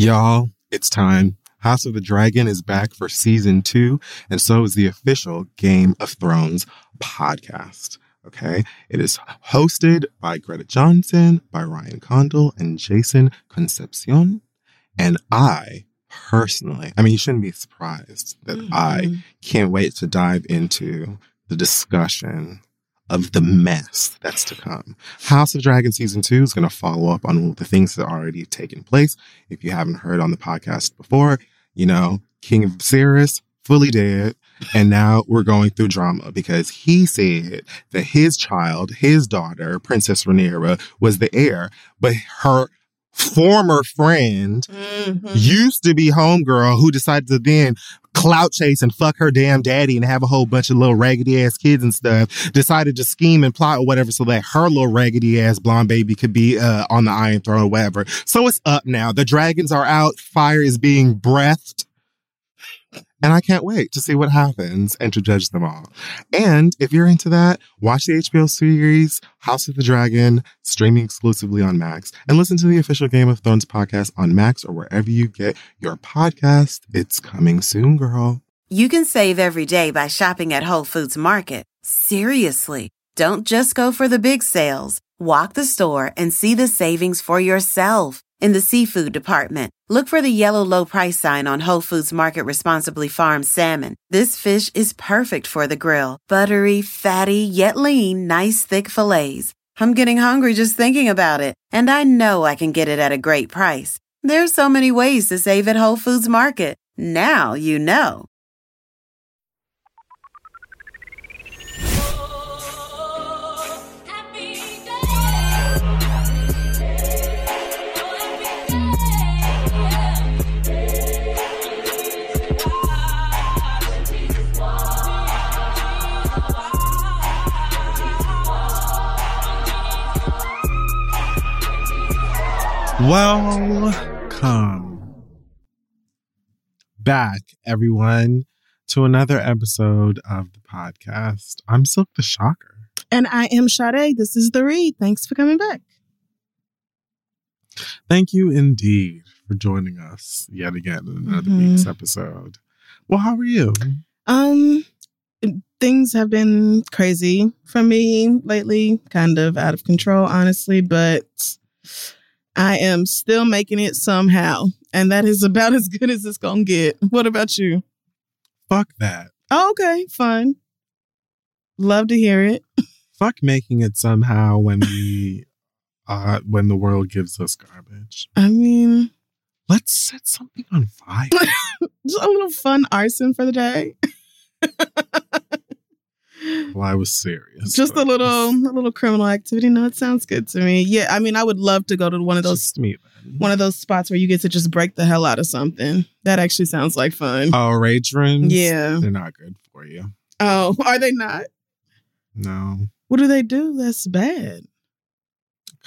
Y'all, it's time. House of the Dragon is back for season two, and so is the official Game of Thrones podcast. Okay. It is hosted by Greta Johnson, by Ryan Condal, and Jason Concepcion. And I personally, I mean, you shouldn't be surprised that mm-hmm. I can't wait to dive into the discussion of the mess that's to come. House of Dragon season two is going to follow up on all the things that are already taken place. If you haven't heard on the podcast before, you know, King of Viserys fully dead. And now we're going through drama because he said that his child, his daughter, Princess Rhaenyra, was the heir, but her former friend mm-hmm. used to be homegirl who decided to then clout chase and fuck her damn daddy and have a whole bunch of little raggedy ass kids and stuff decided to scheme and plot or whatever so that her little raggedy ass blonde baby could be uh, on the iron throne or whatever. So it's up now. The dragons are out. Fire is being breathed and I can't wait to see what happens and to judge them all. And if you're into that, watch the HBO series House of the Dragon, streaming exclusively on Max, and listen to the official Game of Thrones podcast on Max or wherever you get your podcast. It's coming soon, girl. You can save every day by shopping at Whole Foods Market. Seriously. Don't just go for the big sales. Walk the store and see the savings for yourself. In the seafood department, look for the yellow low price sign on Whole Foods Market Responsibly Farmed Salmon. This fish is perfect for the grill. Buttery, fatty, yet lean, nice thick fillets. I'm getting hungry just thinking about it, and I know I can get it at a great price. There's so many ways to save at Whole Foods Market. Now you know. Welcome back, everyone, to another episode of the podcast. I'm Silk the Shocker. And I am Sade. This is The Read. Thanks for coming back. Thank you indeed for joining us yet again in another mm-hmm. week's episode. Well, how are you? Um, things have been crazy for me lately, kind of out of control, honestly, but I am still making it somehow. And that is about as good as it's going to get. What about you? Fuck that. Oh, okay, fun. Love to hear it. Fuck making it somehow when we uh when the world gives us garbage. I mean, let's set something on fire. Just a little fun arson for the day. Well, I was serious. Just a little, a little criminal activity. No, it sounds good to me. Yeah, I mean, I would love to go to one of those, me, one of those spots where you get to just break the hell out of something. That actually sounds like fun. Oh, rage rooms. Yeah, they're not good for you. Oh, are they not? No. What do they do? That's bad.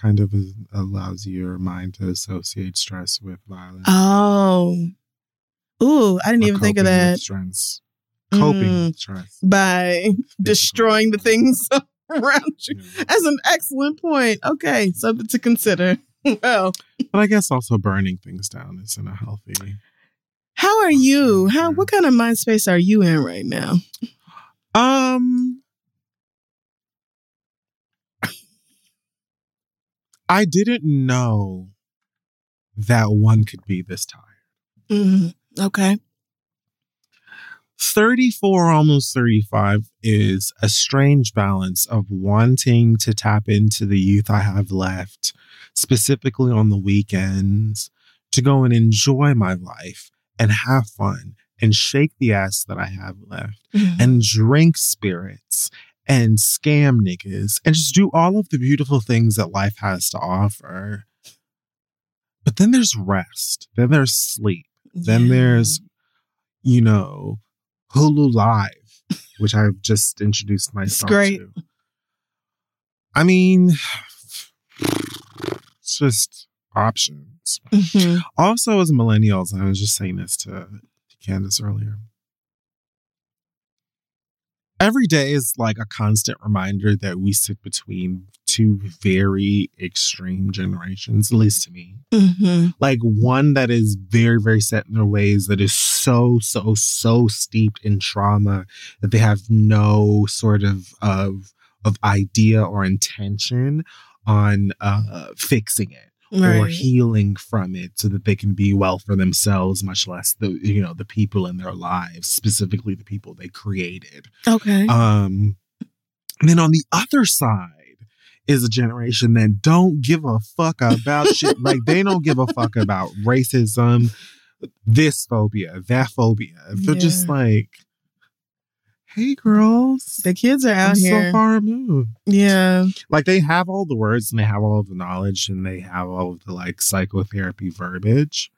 Kind of allows your mind to associate stress with violence. Oh. Ooh, I didn't even think of that. Stress coping mm, stress by destroying the things around you. Yeah. That's an excellent point. Okay, something to consider. well, but I guess also burning things down isn't a healthy. How are you? How what kind of mind space are you in right now? Um I didn't know that one could be this tired. Mm-hmm. Okay. 34, almost 35 is a strange balance of wanting to tap into the youth I have left, specifically on the weekends, to go and enjoy my life and have fun and shake the ass that I have left mm-hmm. and drink spirits and scam niggas and just do all of the beautiful things that life has to offer. But then there's rest, then there's sleep, yeah. then there's, you know, Hulu Live, which I've just introduced myself it's great. to. I mean, it's just options. Mm-hmm. Also, as millennials, I was just saying this to, to Candace earlier. Every day is like a constant reminder that we sit between two very extreme generations, at least to me. hmm Like one that is very, very set in their ways, that is so, so, so steeped in trauma that they have no sort of of of idea or intention on uh, fixing it or healing from it so that they can be well for themselves much less the you know the people in their lives specifically the people they created Okay. um and then on the other side is a generation that don't give a fuck about shit like they don't give a fuck about racism this phobia that phobia they're just like hey girls the kids are out I'm here. so far removed Yeah. like they have all the words and they have all the knowledge and they have all of the like psychotherapy verbiage.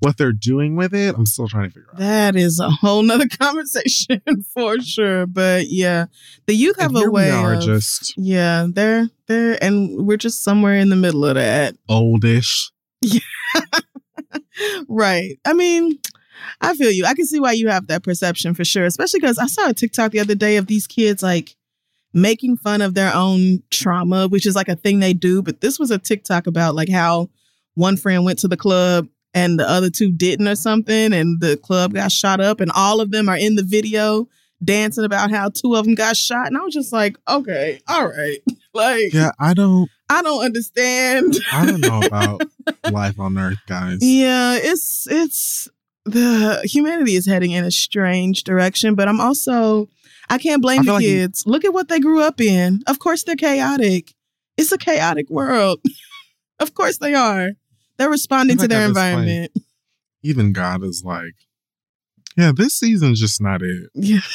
What they're doing with it, I'm still trying to figure out. That is a whole nother conversation for sure. But yeah, the youth have a way we are of, just yeah, they're they're and we're just somewhere in the middle of that. oldish. Yeah. right. I mean, I feel you. I can see why you have that perception for sure, especially because I saw a TikTok the other day of these kids like making fun of their own trauma, which is like a thing they do. But this was a TikTok about like how one friend went to the club and the other two didn't or something, and the club got shot up, and all of them are in the video dancing about how two of them got shot. And I was just like, okay, all right. Like, Yeah, I don't I don't understand. I don't know about life on Earth, guys. Yeah, it's it's the humanity is heading in a strange direction, but I'm also I can't blame I the like kids. Look at what they grew up in. Of course they're chaotic. It's a chaotic world. of course they are. They're responding to their at this point- environment. Even God is like, yeah, this season's just not it. Yeah.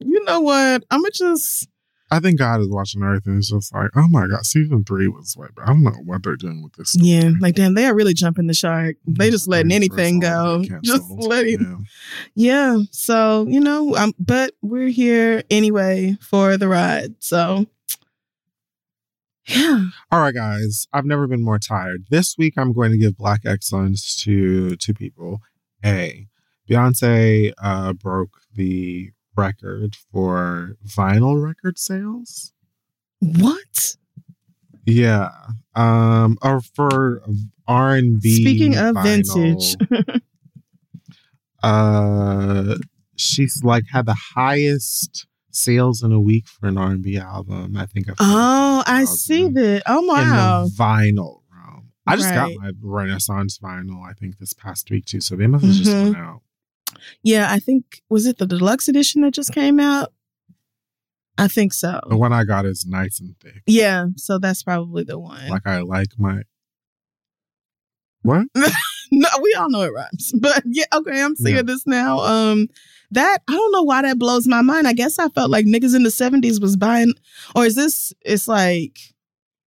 You know what? I'ma just I think God is watching Earth and it's just like, oh my God, season three was way better. I don't know what they're doing with this. yeah, like damn, they are really jumping the shark. They just letting anything go. Just letting Yeah. Yeah. So, you know, um, but we're here anyway for the ride. So, yeah. All right, guys. I've never been more tired. This week, I'm going to give black excellence to two people. A, Beyonce uh, broke the record for vinyl record sales. What? Yeah, um, or for R and B. Speaking of vintage. uh, she's like had the highest sales in a week for an R and B album. I think. I've Oh, I see that. Oh, wow. in the vinyl realm. I just Right. got my Renaissance vinyl, I think, this past week too. So they must have just Mhm. went out. Yeah, I think, was it the deluxe edition that just came out? I think so. The one I got is nice and thick. Yeah. So that's probably the one. Like I like my what? no, we all know it rhymes. But yeah, okay, I'm seeing Yeah. this now. Um that I don't know why that blows my mind. I guess I felt like niggas in the 70s was buying or is this it's like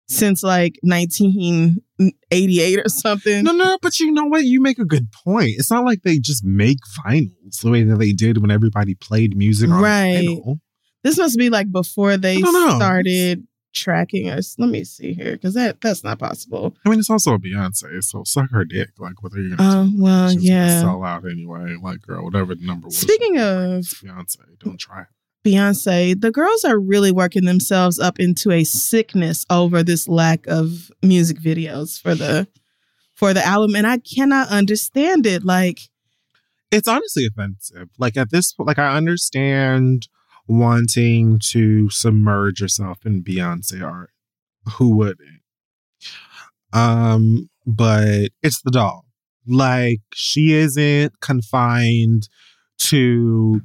since like 1988 or something. No, no, but you know what? You make a good point. It's not like they just make vinyls the way that they did when everybody played music on Right. vinyl. This must be like before they started tracking us. Let me see here cuz that that's not possible. I mean, it's also Beyonce, so suck her dick. Like, what are you gonna uh, do? well, She's gonna yeah. sell out anyway. Like, girl, whatever the number was. Speaking of Beyonce, don't try. it. Beyonce, the girls are really working themselves up into a sickness over this lack of music videos for the for the album and I cannot understand it like it's honestly offensive. Like at this point, like I understand wanting to submerge yourself in Beyonce art. Who wouldn't? Um, but it's the doll. Like she isn't confined to,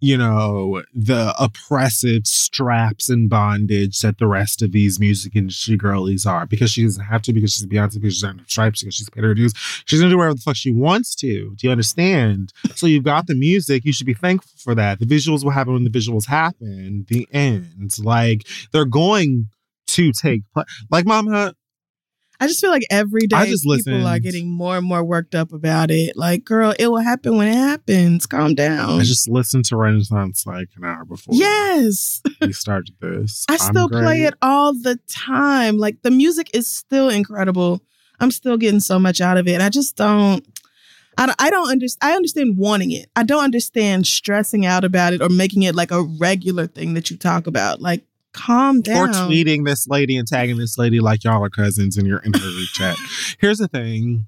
you know, the oppressive straps and bondage that the rest of these music industry girlies are because she doesn't have to because she's Beyonce because she's on stripes because she's paid her dues. She's gonna do whatever the fuck she wants to. Do you understand? So you've got the music. You should be thankful for that. The visuals will happen when the visuals happen. The end. Like they're going to take. Like Mama, I just feel like every day people are getting more and more worked up about it. Like, girl, it will happen when it happens. Calm down. I just listened to Renaissance like an hour before. yes. we started this. I I'm still play it all the time. Like the music is still incredible. I'm still getting so much out of it. I just don't. I don't, I don't understand. I understand wanting it. I don't understand stressing out about it or making it like a regular thing that you talk about. Like, calm down. Or tweeting this lady and tagging this lady like y'all are cousins in your in her group chat. Here's the thing.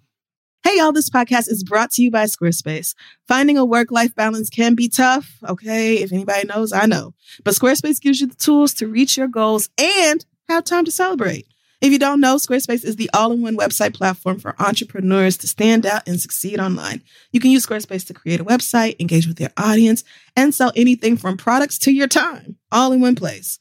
Hey, y'all, this podcast is brought to you by Squarespace. Finding a work life balance can be tough. Okay. If anybody knows, I know. But Squarespace gives you the tools to reach your goals and have time to celebrate. If you don't know, Squarespace is the all in one website platform for entrepreneurs to stand out and succeed online. You can use Squarespace to create a website, engage with your audience, and sell anything from products to your time, all in one place.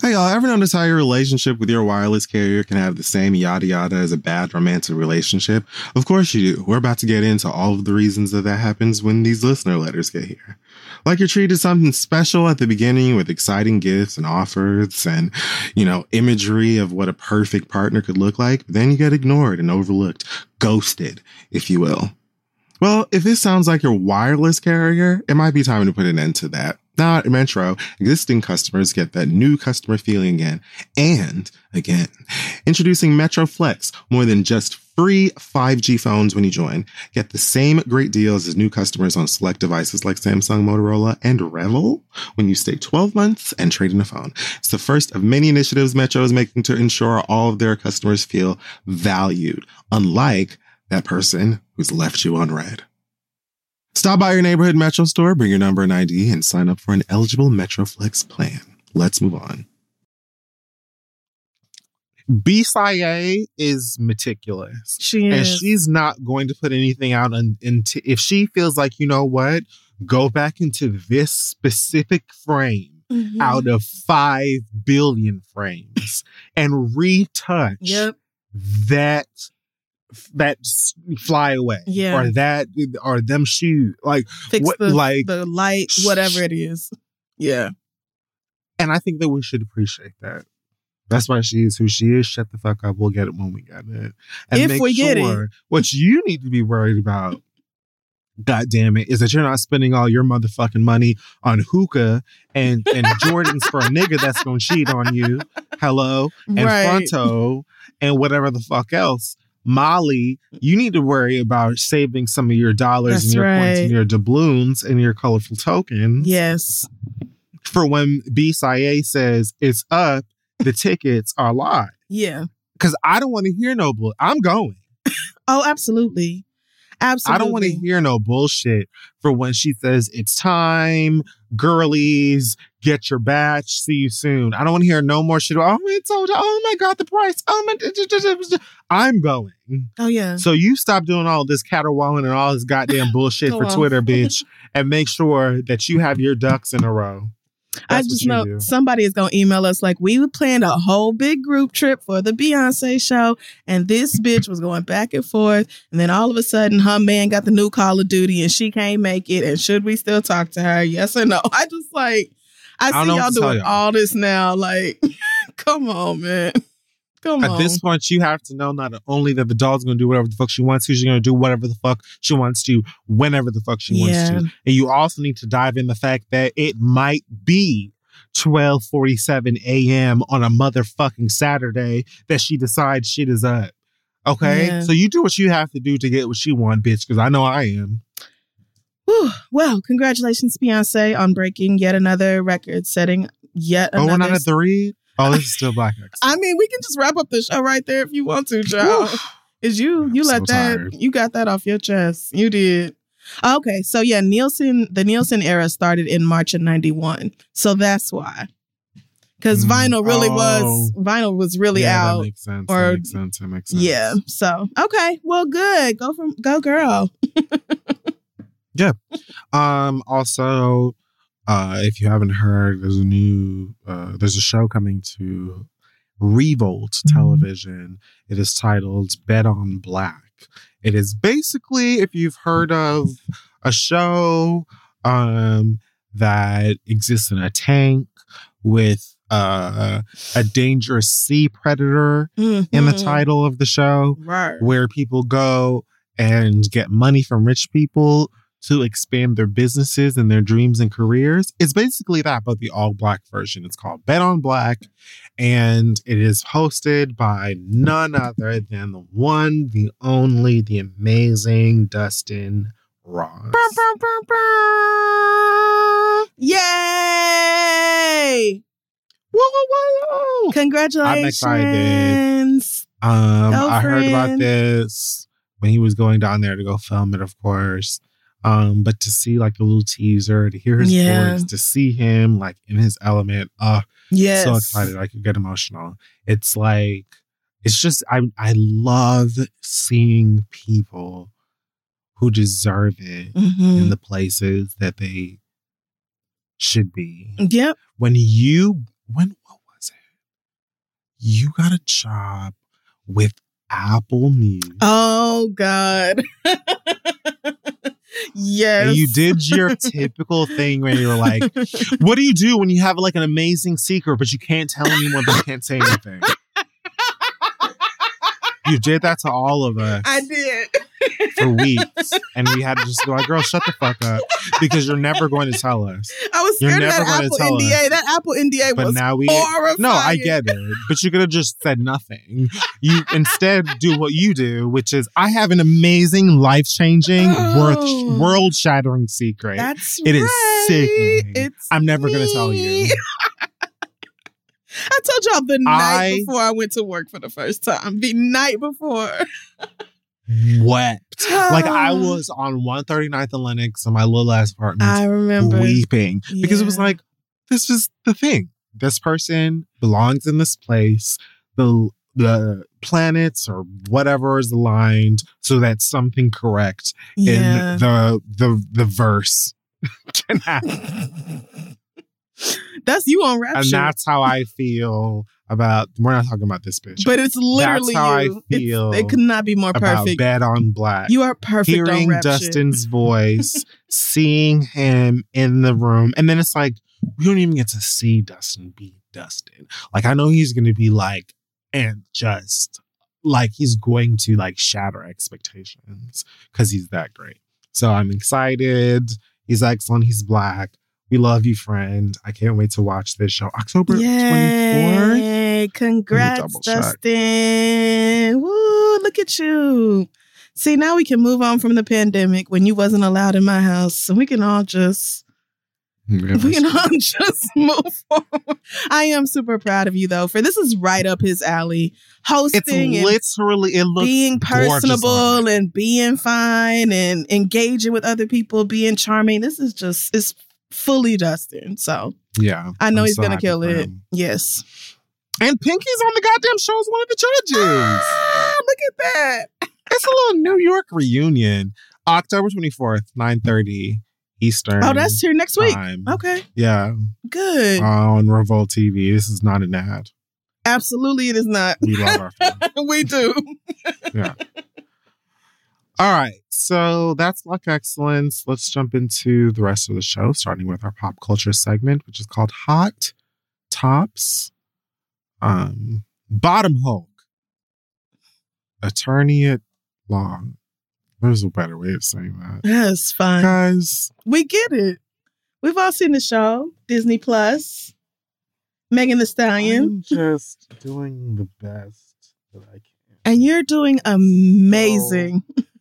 Hey y'all, ever notice how your relationship with your wireless carrier can have the same yada yada as a bad romantic relationship? Of course you do. We're about to get into all of the reasons that that happens when these listener letters get here. Like you're treated something special at the beginning with exciting gifts and offers and, you know, imagery of what a perfect partner could look like. Then you get ignored and overlooked, ghosted, if you will. Well, if this sounds like your wireless carrier, it might be time to put an end to that. Now at Metro, existing customers get that new customer feeling again. And again, introducing Metro Flex, more than just free 5G phones when you join. Get the same great deals as new customers on select devices like Samsung, Motorola, and REVVL when you stay 12 months and trade in a phone. It's the first of many initiatives Metro is making to ensure all of their customers feel valued, unlike that person who's left you on red. Stop by your neighborhood Metro store, bring your number and ID, and sign up for an eligible MetroFlex plan. Let's move on. BSIA is meticulous. She is. And she's not going to put anything out un- until if she feels like, you know what, go back into this specific frame Mhm. out of 5 billion frames and retouch Yep. that that fly away Yeah. or that or them shoes like Fix what- the, like- the light, whatever it is. Yeah. and i think that we should appreciate that that's why she is who she is shut the fuck up we'll get it when we get it and If make we get it. what you need to be worried about God damn it, is that you're not spending all your motherfucking money on hookah and, and Jordans for a nigga that's gonna cheat on you. Hello. and right. Fronto and whatever the fuck else. Molly, you need to worry about saving some of your dollars That's and your points and your doubloons and your colorful tokens Yes. for when BSIA says it's up, the tickets are live. Yeah. Because I don't want to hear no bull. I'm going. Oh, absolutely. Absolutely. I don't want to hear no bullshit for when she says it's time, girlies, get your batch, see you soon. I don't want to hear no more shit. Oh, it's so, oh my God, the price. Oh my, I'm going. Oh, yeah. So you stop doing all this caterwauling and all this goddamn bullshit for on. Twitter, bitch, and make sure that you have your ducks in a row. I just know do. somebody is going to email us like we planned a whole big group trip for the Beyonce show, and this bitch was going back and forth. And then all of a sudden, her man got the new Call of Duty and she can't make it. And should we still talk to her? Yes or no? I just like, I, I see y'all doing y'all. all this now. Like, come on, man. Come At on. this point, you have to know not only that the doll's going to do whatever the fuck she wants to, she's going to do whatever the fuck she wants to, whenever the fuck she Yeah. wants to. And you also need to dive in the fact that it might be 12:47 a.m. on a motherfucking Saturday that she decides shit is up. Okay, Yeah. so you do what you have to do to get what you want, bitch. Because I know I am. Whew. Well, congratulations, Beyonce, on breaking yet another record, setting yet another. we're not at the read. Oh, this is still Black X. I mean, we can just wrap up the show right there if you want to, child. Is you you I'm let so that tired. you got that off your chest. You did. Okay, so yeah, Nielsen the Nielsen era started in March of '91, so that's why. Because Mm. vinyl really Oh. was vinyl was really yeah, out. That makes sense. or- that makes sense. That makes sense. Yeah. So okay, well, good. Go from go, girl. Um. Also, uh, if you haven't heard, there's a new, uh, there's a show coming to Revolt Mm-hmm. Television. It is titled Bet on Black. It is basically, if you've heard of a show, um, that exists in a tank with uh, a dangerous sea predator in the Mhm. title of the show Right. where people go and get money from rich people to expand their businesses and their dreams and careers. It's basically that, but the all black version. It's called Bet on Black, and it is hosted by none other than the one, the only, the amazing Dustin Ross. Yay! Whoa, whoa, whoa. Congratulations. Um, Go I heard about this when he was going down there to go film it, of course. Um, but to see like a little teaser, to hear his Yeah. voice, to see him like in his element, uh, Yes. so excited I could get emotional. It's like it's just I I love seeing people who deserve it Mhm. in the places that they should be. Yep. When you when what was it? You got a job with Apple Music. Oh God. yes. And you did your typical thing where you were like, what do you do when you have like an amazing secret, but you can't tell anyone, but you can't say anything? you did that to all of us I did. For weeks. And we had to just go like, girl, shut the fuck up. Because you're never going to tell us. I was You're scared of that Apple tell NDA. us. That Apple NDA But was now we horrifying. No, I get it. But you could have just said nothing. You instead do what you do, which is I have an amazing, life changing, Oh. worth world shattering secret. That's It is right. sickening. It's I'm never gonna tell you. I told y'all the night I- before I went to work for the first time. The night before. Wept. Like I was on 139th and Lenox in my little ass apartment I remember. weeping because it was like, this is the thing. This person belongs in this place. The the planets or whatever is aligned so that something correct yeah. in the the the verse can happen. that's you on rap and that's how I feel about. We're not talking about this bitch. But it's literally how I you. It's- feel it could not be more about perfect. Bet on Black. You are perfect on hearing rap shit. Dustin's voice, seeing him in the room, and then it's like we don't even get to see Dustin be Dustin. Like I know he's going to be like and just like he's going to like shatter expectations because he's that great. So I'm excited. He's excellent. He's black. We love you, friend. I can't wait to watch this show. October 24th. Yay! Congrats, double check. Dustin. Woo! Look at you. See, now we can move on from the pandemic when you wasn't allowed in my house, so we can all just we can all just move forward. I am super proud of you though, for this is right up his alley. It's Hosting and literally it looks being personable and being fine and engaging with other people, being charming. This is just it's fully Dustin. So Yeah, I know I'm he's so gonna kill it. him. Yes. And Pinky's on the goddamn show as one of the judges. Ah, look at that. It's a little New York reunion. October 24th, 9.30 Eastern. Oh, that's here next week. time. Okay, Yeah, good. on Revolt TV. This is not an ad. Absolutely, it is not. We love our we do. All right, so that's Luck Excellence. Let's jump into the rest of the show, starting with our pop culture segment, which is called Hot Tops. Um, Bottom Hulk, attorney at law. There's a better way of saying that. That's fine. Guys, We get it. We've all seen the show, Disney Plus. Megan Thee Stallion. I'm just doing the best that I can. And you're doing amazing.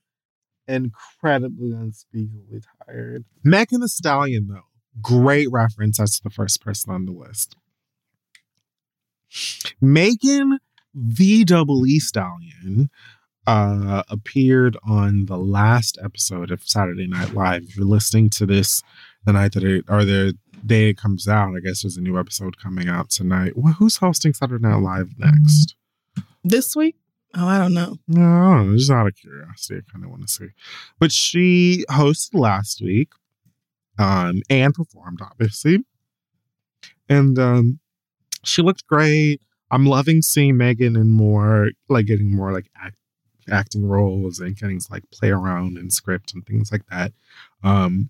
Incredibly, unspeakably tired. Megan Thee Stallion, though, great reference as the first person on the list. Megan the Double E Stallion uh, appeared on the last episode of Saturday Night Live. If you're listening to this the night that it or the day it comes out, I guess there's a new episode coming out tonight. Well, who's hosting Saturday Night Live next? This week? Oh, I don't know. No, I don't know. Just out of curiosity, I kind of want to see. But she hosted last week, um, and performed obviously, and um, she looked great. I'm loving seeing Megan in more, like getting more like act, acting roles and getting to like play around in script and things like that. Um,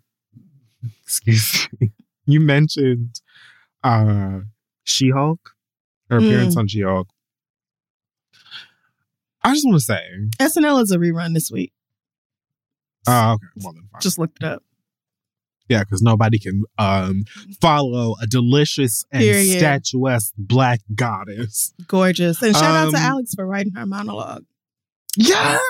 excuse me. You mentioned uh She Hulk, her appearance on She Hulk. I just want to say, SNL is a rerun this week. uh, okay, well then fine. Just looked it up. Yeah, because nobody can um, follow a delicious and Period. statuesque black goddess. Gorgeous. And shout out to Um, Alex for writing her monologue. Yes,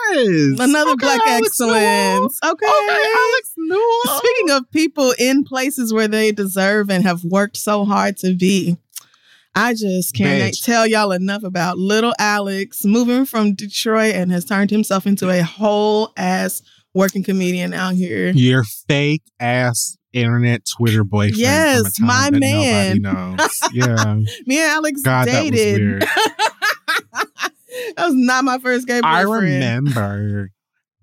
Another Okay, black Alex Newell. excellence. Okay. Okay, Alex Newell. Speaking of people in places where they deserve and have worked so hard to be, I just can't Bitch. tell y'all enough about little Alex moving from Detroit and has turned himself into a whole ass working comedian out here. your fake ass internet Twitter boyfriend. Yes, from a time my man. Yeah, Me and Alex God, that was dated. that was not my first gay boyfriend. I remember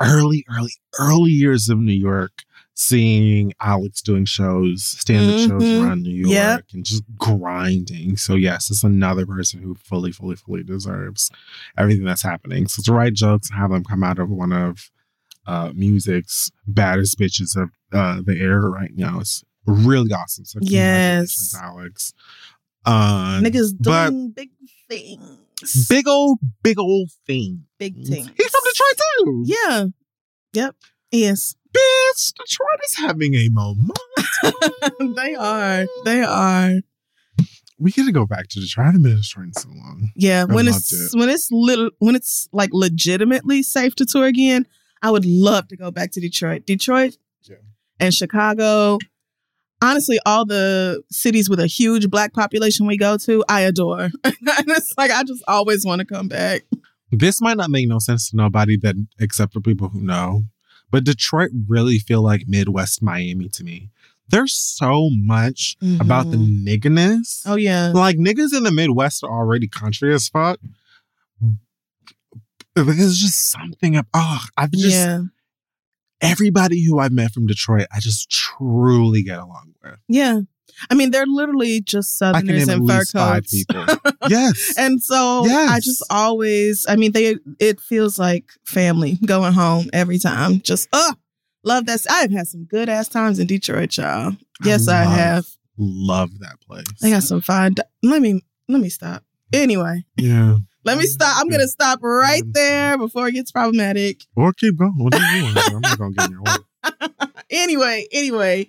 early, early, early years of New York seeing Alex doing shows, stand-up shows Mhm. around New York, Yep. and just grinding. So yes, it's another person who fully, fully, fully deserves everything that's happening. So to write jokes and have them come out of one of uh, music's baddest bitches of uh, the era right now is really awesome. So Yes. Alex. Uh, Niggas doing big things. big old, big old thing. big thing. He's from Detroit too. Yeah. Yep. Yes. Bitch, Detroit is having a moment. they are. They are. We gotta go back to Detroit. I haven't been to Detroit in so long. Yeah. I when it's when it's little when it's like legitimately safe to tour again, I would love to go back to Detroit. Detroit Yeah. and Chicago. Honestly, all the cities with a huge black population we go to, I adore. and it's like I just always want to come back. This might not make no sense to nobody that except for people who know. But Detroit really feel like Midwest Miami to me. There's so much about the mm-hmm. nigginess. Oh yeah. Like niggas in the Midwest are already country as fuck. There's just something up. Oh, I've just yeah. everybody who I've met from Detroit, I just truly get along with. Yeah. I mean, they're literally just Southerners in fur coats. yes. And so Yes. I just always, I mean, they it feels like family going home every time. Just uh love that. I've had some good ass times in Detroit, y'all. Yes, I, love- have. Love that place. I got some fine. di- Let me let me stop. Anyway, yeah. let me stop. I'm gonna stop right there before it gets problematic. Or keep going. Whatever you want. I'm not gonna get in your way. Anyway, anyway,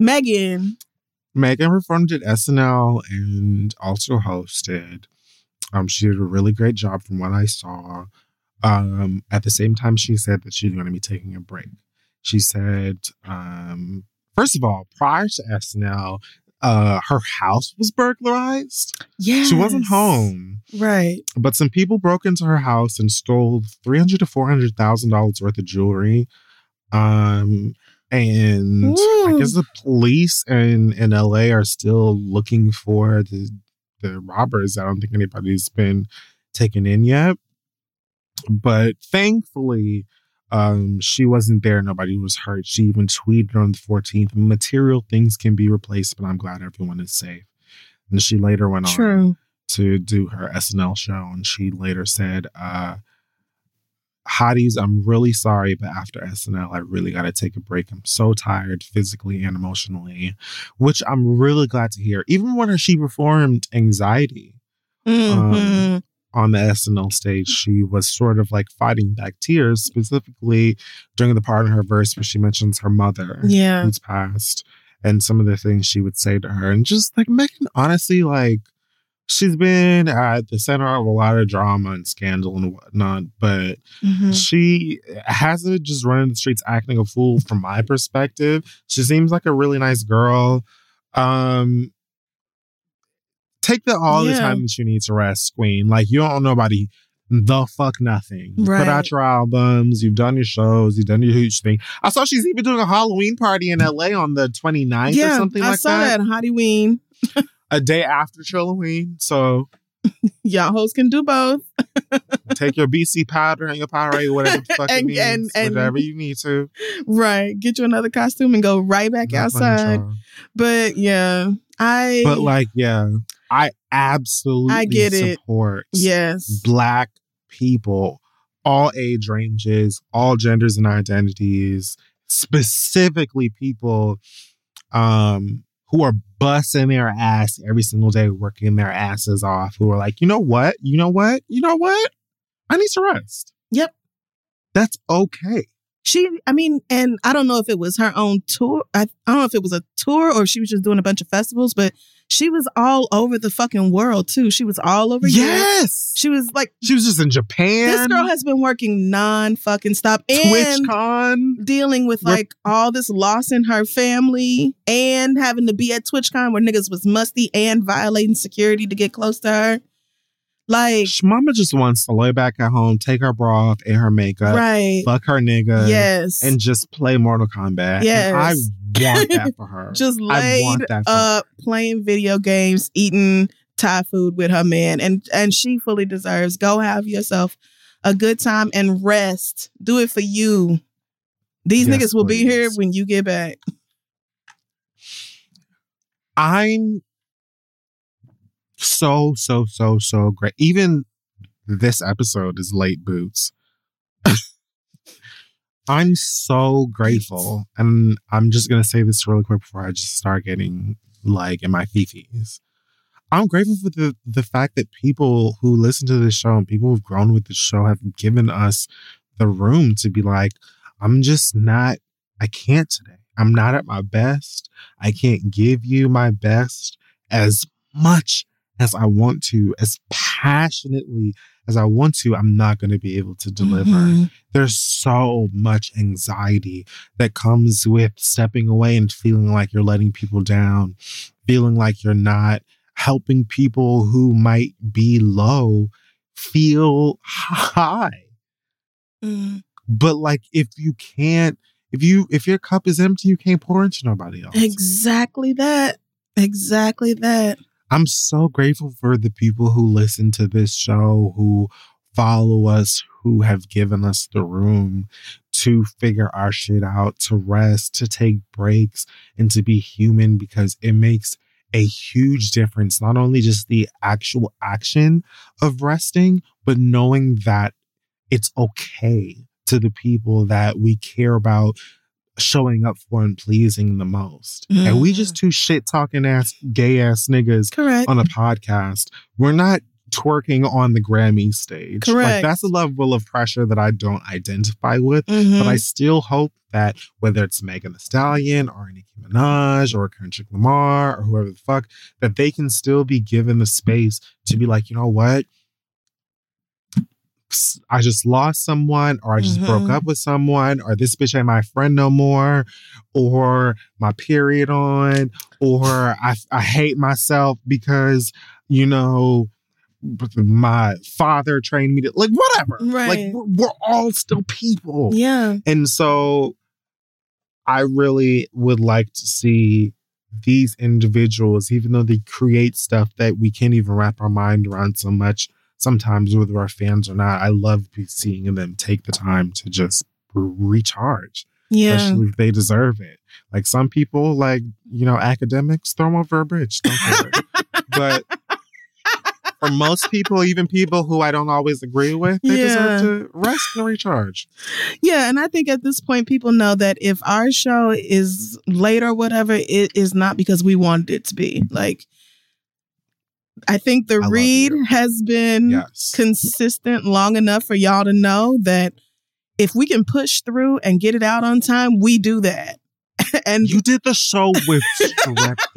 Megan. Megan performed at SNL and also hosted. Um, she did a really great job from what I saw. Um, at the same time, she said that she's going to be taking a break. She said, um, first of all, prior to SNL, uh, her house was burglarized. Yeah, She wasn't home, Right. but some people broke into her house and stole three hundred to four hundred thousand dollars worth of jewelry. Um, and I guess the police in in LA are still looking for the the robbers. I don't think anybody's been taken in yet. But thankfully, um, she wasn't there. Nobody was hurt. She even tweeted on the 14th, material things can be replaced, but I'm glad everyone is safe. And she later went on to do her SNL show, and she later said, uh, "Hotties, I'm really sorry, but after SNL, I really got to take a break. I'm so tired, physically and emotionally," which I'm really glad to hear. Even when she performed "Anxiety" Mhm. on the SNL stage, she was sort of like fighting back tears, specifically during the part in her verse where she mentions her mother yeah. who's passed and some of the things she would say to her. And just like Megan, honestly, like she's been at the center of a lot of drama and scandal and whatnot, but Mhm. she hasn't just run in the streets acting a fool from my perspective. She seems like a really nice girl. Um Take the all the time that you need to rest, Queen. Like you don't nobody the fuck nothing. You put out your albums, you've done your shows, you've done your huge thing. I saw she's even doing a Halloween party in LA on the 29th or yeah, something I like saw that. Hottie Ween. A day after Halloween. So Y'all hosts can do both. take your BC powder and your Powerade, whatever the fuck it means, and- and- whatever you need to. Right. Get you another costume and go right back Not outside. But yeah, I But like, yeah, I absolutely I get it. support yes. black people, all age ranges, all genders and identities, specifically people um who are busting their ass every single day, working their asses off, who are like, you know what? You know what? You know what? I need to rest. Yep. That's okay. She, I mean, and I don't know if it was her own tour. I, I don't know if it was a tour or if she was just doing a bunch of festivals, but she was all over the fucking world too. She was all over Europe. Yes. She was like, She was just in Japan. this girl has been working non fucking stop and TwitchCon. dealing with like all this loss in her family and having to be at TwitchCon where niggas was musty and violating security to get close to her. Like, Mama just wants to lay back at home, take her bra off and her makeup, right. fuck her nigga, yes. and just play Mortal Kombat. Yes. And I want that for her. just laid up playing video games, eating Thai food with her man, and and she fully deserves. Go have yourself a good time and rest. Do it for you. These Yes, niggas will be here when you get back. I'm so, so, so, so great. Even this episode is late boots. I'm so grateful. And I'm just to say this really quick before I just start getting like in my fifis. I'm grateful for the, the fact that people who listen to this show and people who've grown with the show have given us the room to be like, I'm just not, I can't today. I'm not at my best. I can't give you my best as much as I want to, as passionately as I want to. I'm not going to be able to deliver. Mhm. There's so much anxiety that comes with stepping away and feeling like you're letting people down, feeling like you're not helping people who might be low feel high. Mhm. But like if you can't, if you if your cup is empty, you can't pour into nobody else. Exactly that. Exactly that. I'm so grateful for the people who listen to this show, who follow us, who have given us the room to figure our shit out, to rest, to take breaks, and to be human because it makes a huge difference. Not only just the actual action of resting, but knowing that it's okay to the people that we care about showing up for and pleasing the most. And we just two shit talking ass gay ass niggas Correct. on a podcast. We're not twerking on the Grammy stage. Like Correct. that's a level of pressure that I don't identify with. Mhm. But I still hope that whether it's Megan Thee Stallion or Nicki Minaj or Kendrick Lamar or whoever the fuck, that they can still be given the space to be like, you know what? I just lost someone, or I just broke Mhm. up with someone, or this bitch ain't my friend no more, or my period on, or I, I hate myself because, you know, my father trained me to, like, whatever. Like, Right. we're, we're all still people. yeah. And so I really would like to see these individuals, even though they create stuff that we can't even wrap our mind around so much, sometimes whether our fans or not, I love be- seeing them take the time to just recharge, Yeah. especially if they deserve it. Like some people, like, you know, academics, throw them over a bridge. Don't care. but for most people, even people who I don't always agree with, they Yeah. deserve to rest and recharge. Yeah, and I think at this point, people know that if our show is late or whatever, it is not because we wanted it to be. Like, I think the I read has been Yes. consistent long enough for y'all to know that if we can push through and get it out on time, we do that. and You did the show with strep.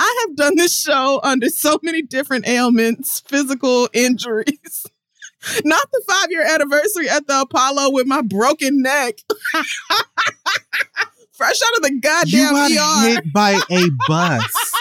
I have done this show under so many different ailments, physical injuries. Not the five year anniversary at the Apollo with my broken neck. Fresh out of the You goddamn got ER. hit by a bus.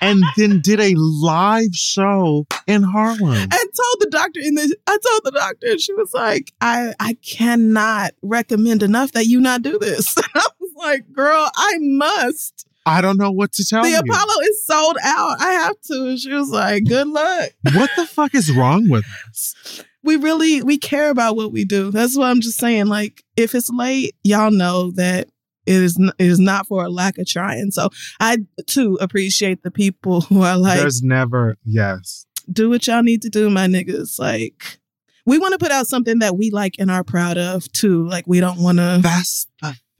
And then did a live show in Harlem. and told the doctor in the I told the doctor and she was like, I I cannot recommend enough that you not do this. I was like, girl, I must. I don't know what to tell the you. The Apollo is sold out. I have to. And she was like, good luck. what the fuck is wrong with us? We really we care about what we do. That's what I'm just saying. Like, if it's late, y'all know that it is it is not for a lack of trying. So I too appreciate the people who are like, There's never yes. do what y'all need to do, my niggas. Like, we want to put out something that we like and are proud of too. Like, we don't want to That's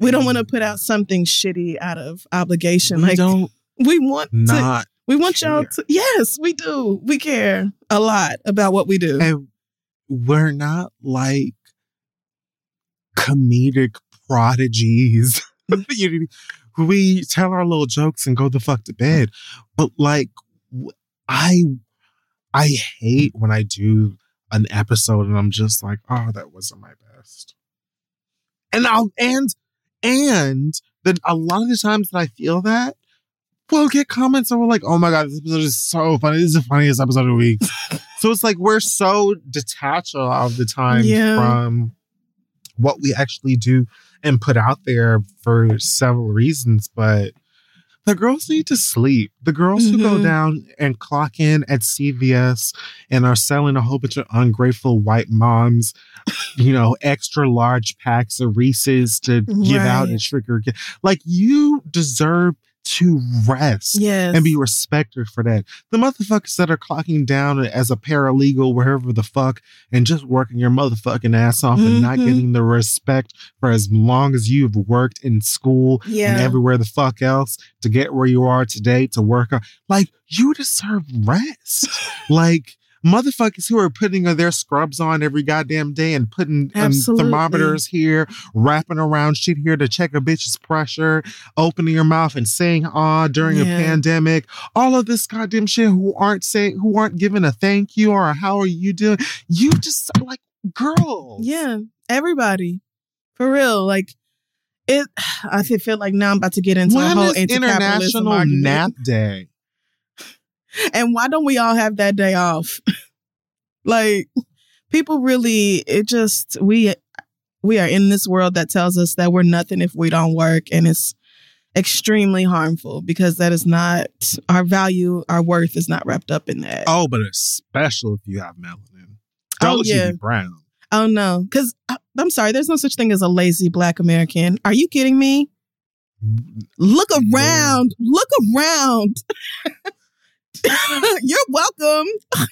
we don't want to put out something shitty out of obligation. we like, don't we want to. not We want y'all to. Yes, we do. We care a lot about what we do. and we're not like comedic prodigies. We tell our little jokes and go the fuck to bed. But like I, I hate when I do an episode and I'm just like, oh, that wasn't my best. And I'll and and then a lot of the times that I feel that, we'll get comments and we're like, oh my god, this episode is so funny. This is the funniest episode of the week. so it's like we're so detached a lot of the time Yeah. from what we actually do and put out there for several reasons, but the girls need to sleep. The girls who go Mhm. down and clock in at CVS and are selling a whole bunch of ungrateful white moms, you know, extra large packs of Reese's to give out and trigger. Like, you deserve to rest yes. and be respected for that. The motherfuckers that are clocking down as a paralegal, wherever the fuck, and just working your motherfucking ass off and not Mhm. getting the respect for as long as you've worked in school yeah. and everywhere the fuck else to get where you are today to work on. Like, you deserve rest. like, motherfuckers who are putting their scrubs on every goddamn day and putting um, thermometers here, wrapping around shit here to check a bitch's pressure, opening your mouth and saying ah during a pandemic, all of this goddamn shit who aren't saying who aren't giving a thank you or a how are you doing. You just like girl. Yeah, everybody, for real. Like it, I feel feel like now I'm about to get into a whole is International. Nap Day? And why don't we all have that day off? like people really, it just we we are in this world that tells us that we're nothing if we don't work, and it's extremely harmful because that is not our value, our worth is not wrapped up in that. Oh, but especially if you have melanin. Oh, Don't you yeah. be brown. Oh no, because uh, I'm sorry, there's no such thing as a lazy Black American. Are you kidding me? Mm, look around. Look around. You're welcome.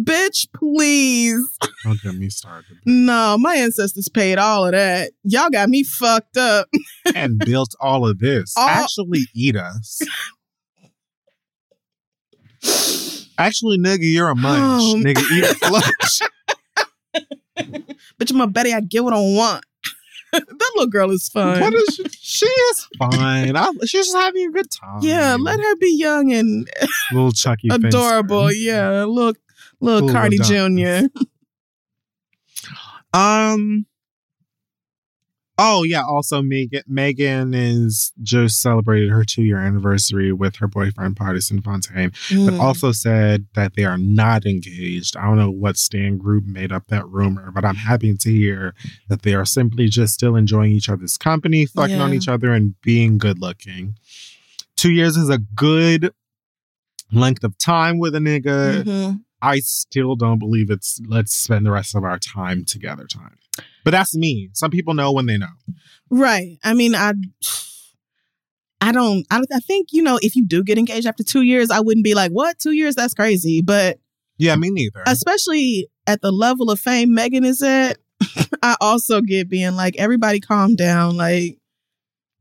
Bitch, please. Don't get me started. No, my ancestors paid all of that. Y'all got me fucked up. and built all of this. All- Actually, eat us. Actually, nigga, you're a munch. Oh, nigga, eat a lunch. Bitch, I'm a Betty. I get what I want. that little girl is fun. What is she? She is fine. I, she's just having a good time. yeah, let her be young and Little Chucky. adorable. Yeah, look, little Little Cardi Jr. Um. Oh yeah. Also, Megan Megan is just celebrated her two year anniversary with her boyfriend Pardison Fontaine. but Mm. also said that they are not engaged. I don't know what stand group made up that rumor, but I'm happy to hear that they are simply just still enjoying each other's company, fucking on each other, and being good looking. Two years is a good length of time with a nigga. Mhm. I still don't believe it's let's spend the rest of our time together time. But that's me. Some people know when they know. Right. I mean, I, I don't, I, I think you know, if you do get engaged after two years, I wouldn't be like, "What? Two years? That's crazy." But Yeah, me neither. especially at the level of fame Megan is at, I also get being like, "Everybody, calm down." Like,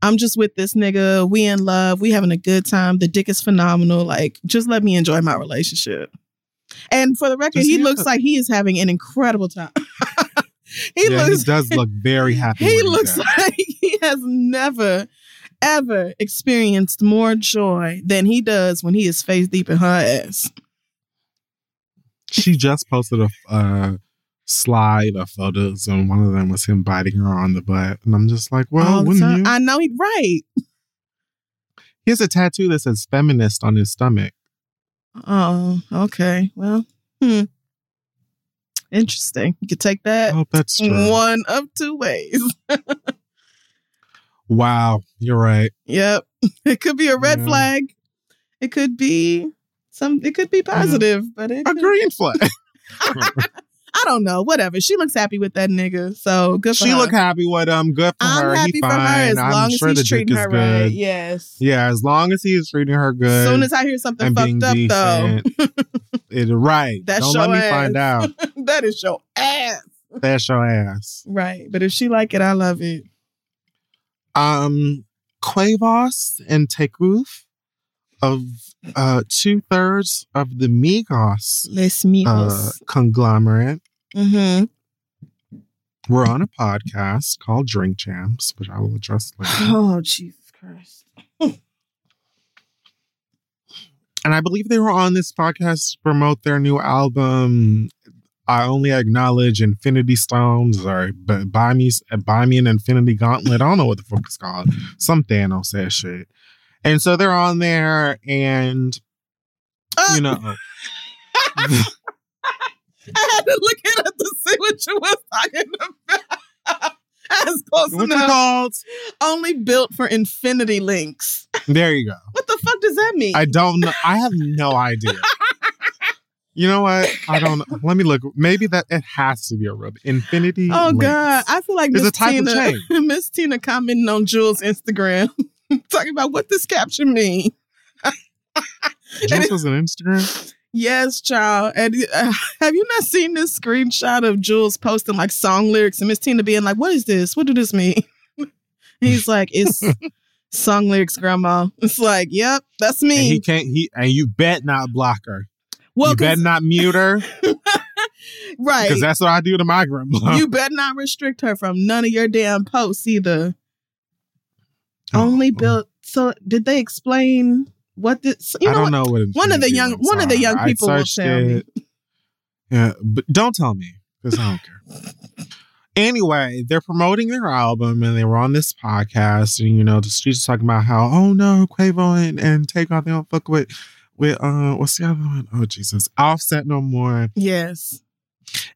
I'm just with this nigga. We in love. We having a good time. The dick is phenomenal. Like, just let me enjoy my relationship. And for the record, he looks like he is having an incredible time. he yeah, looks he does look very happy. he looks like he has never ever experienced more joy than he does when he is face deep in her ass. she just posted a uh, slide of photos, and one of them was him biting her on the butt, and I'm just like, well, wouldn't you? I know he right. He has a tattoo that says feminist on his stomach. Oh, okay. Well, hmm. Interesting. You could take that hope that's true. one of two ways. Wow, you're right. Yep. It could be a red Yeah. flag. It could be some it could be positive, but it A could- green flag. I don't know. Whatever. She looks happy with that nigga. So good for she her. look happy with him. Good for I'm her. happy he for fine. her as I'm long sure as he's treating her good. right. Yes. Yeah, as long as he's treating her good. As soon as I hear something fucked up decent. It's right. That's Don't your let me ass. find out. that is your ass. That's your ass. Right. But if she like it, I love it. Um, Quavos and Takeoff of uh two thirds of the Migos Les uh, Migos. conglomerate mm-hmm. were on a podcast called Drink Champs, which I will address later. Oh, Jesus Christ. and I believe they were on this podcast to promote their new album. I only acknowledge Infinity Stones or buy me buy me an Infinity Gauntlet. I don't know what the fuck it's called. Some Thanos ass shit. And so they're on there, and you know, I had to look it up to see what you was talking about. That's close what's it called? Only built for infinity links. There you go. What the fuck does that mean? I don't know. I have no idea. You know what? I don't know. Let me look. Maybe that it has to be a rub. Infinity. oh links. God, I feel like Miss a type of Tina. Miss Tina commenting on Jules' Instagram, talking about what this caption mean. Jules was an Instagram. Yes, child. And uh, have you not seen this screenshot of Jules posting like song lyrics and Miss Tina being like, "What is this? What do this mean?" He's like, "It's song lyrics, Grandma." It's like, "Yep, that's And me." he can't. He and you bet not block her. well, you better not mute her right. because that's what I do to my grandma. you bet not restrict her from none of your damn posts either. Oh, Only built. So, did they explain what this? You I don't know what one of the young- one of the young people will me. Yeah, but don't tell me because I don't care. Anyway, they're promoting their album and they were on this podcast, and you know, the streets talking about how, oh no, Quavo and, and Takeoff, they don't fuck with with uh what's the other one? Oh Jesus. Offset no more. Yes.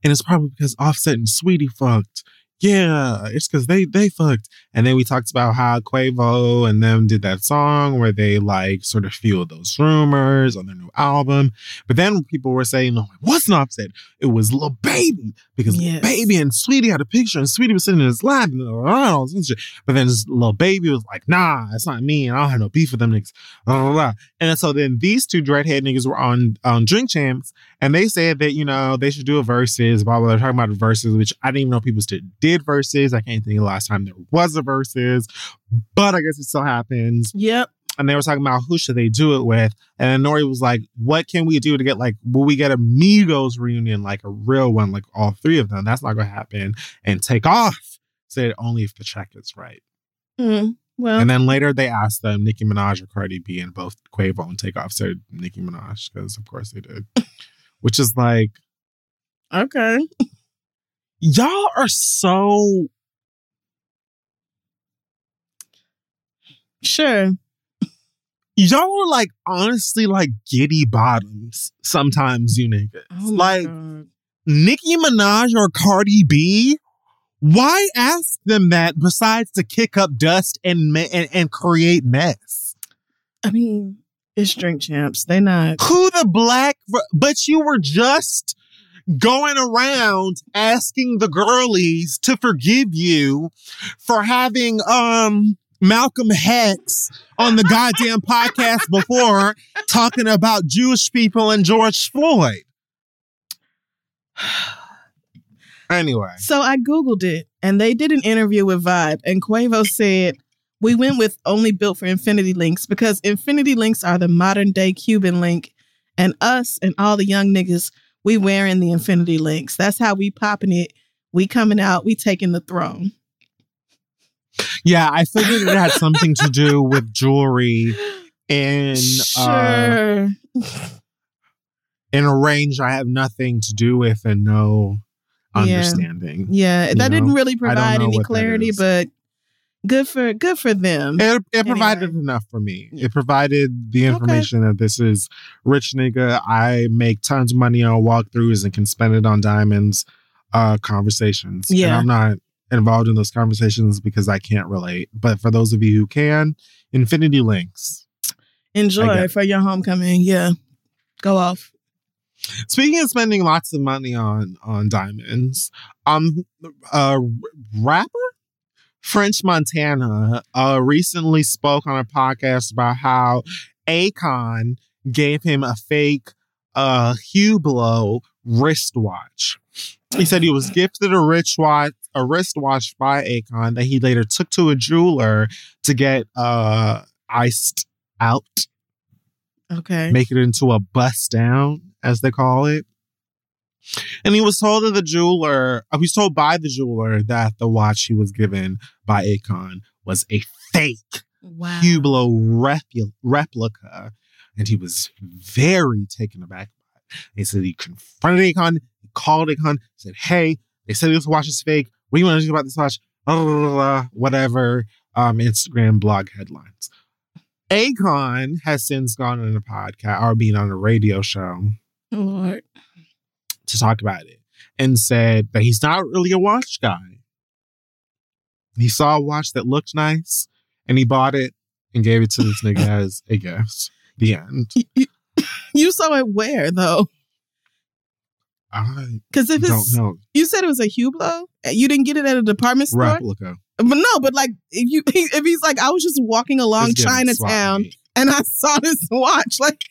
And it's probably because Offset and Saweetie fucked. Yeah, it's because they they fucked. And then we talked about how Quavo and them did that song where they like sort of fueled those rumors on their new album. But then people were saying, no, it wasn't Offset. It was Lil Baby because Lil Baby and Saweetie had a picture and Saweetie was sitting in his lap. And, oh, and shit. but then Lil Baby was like, nah, it's not me. And I don't have no beef with them niggas. Blah, blah, blah. And so then these two dreadhead niggas were on on Drink Champs and they said that, you know, they should do a verses, blah, blah. They're talking about verses, which I didn't even know people still did verses. I can't think of the last time there was a verses, but I guess it still happens. Yep. And they were talking about who should they do it with. And then N.O.R.E. was like, what can we do to get like, will we get a Migos reunion, like a real one, like all three of them? That's not going to happen. And Takeoff said only if the check is right. Mm, well, And then later they asked them Nicki Minaj or Cardi B, and both Quavo and Takeoff said Nicki Minaj because of course they did. Which is like okay. Y'all are so Sure. y'all are like honestly like giddy bottoms sometimes you niggas. Oh like God. Nicki Minaj or Cardi B. Why ask them that besides to kick up dust and ma- and, and create mess? I mean, it's drink champs. They not. Who the black? But you were just going around asking the girlies to forgive you for having um Malcolm X on the goddamn podcast before talking about Jewish people and George Floyd. Anyway, So I Googled it and they did an interview with Vibe, and Quavo said, We went with only built for Infinity Links because Infinity Links are the modern day Cuban link, and us and all the young niggas, we wearing the Infinity Links. That's how we popping it. We coming out, we taking the throne. yeah, I figured it had something to do with jewelry in uh, sure. in a range I have nothing to do with and no understanding. yeah, you that didn't really provide any clarity, but good for good for them. It, it provided enough for me. It provided the Okay. information that this is rich nigga. I make tons of money on walkthroughs and can spend it on diamonds uh conversations. And Yeah. I'm not involved in those conversations because I can't relate. But for those of you who can, Infinity Links. Enjoy for your homecoming. Yeah, go off. Speaking of spending lots of money on on diamonds, um, a rapper French Montana uh recently spoke on a podcast about how Akon gave him a fake uh Hublot wristwatch. He said he was gifted a rich watch, a wristwatch by Akon that he later took to a jeweler to get uh iced out Okay. make it into a bust down, as they call it. And he was told of the jeweler, uh, he was told by the jeweler that the watch he was given by Akon was a fake wow. Hublot repu- replica. And he was very taken aback by it. He said he confronted Akon, he called Akon, said, Hey, they said this watch is fake. What do you want to do about this watch? Blah, blah, blah, whatever. Um, Instagram blog headlines. Akon has since gone on a podcast or been on a radio show Lord. To talk about it and said that he's not really a watch guy. He saw a watch that looked nice and he bought it and gave it to this nigga as a gift. The end. You saw it where though? I Because if don't know. you said it was a Hublot, you didn't get it at a department store. Replica. But no, but like if you if he's like I was just walking along It's getting swap Chinatown. And I saw this watch. Like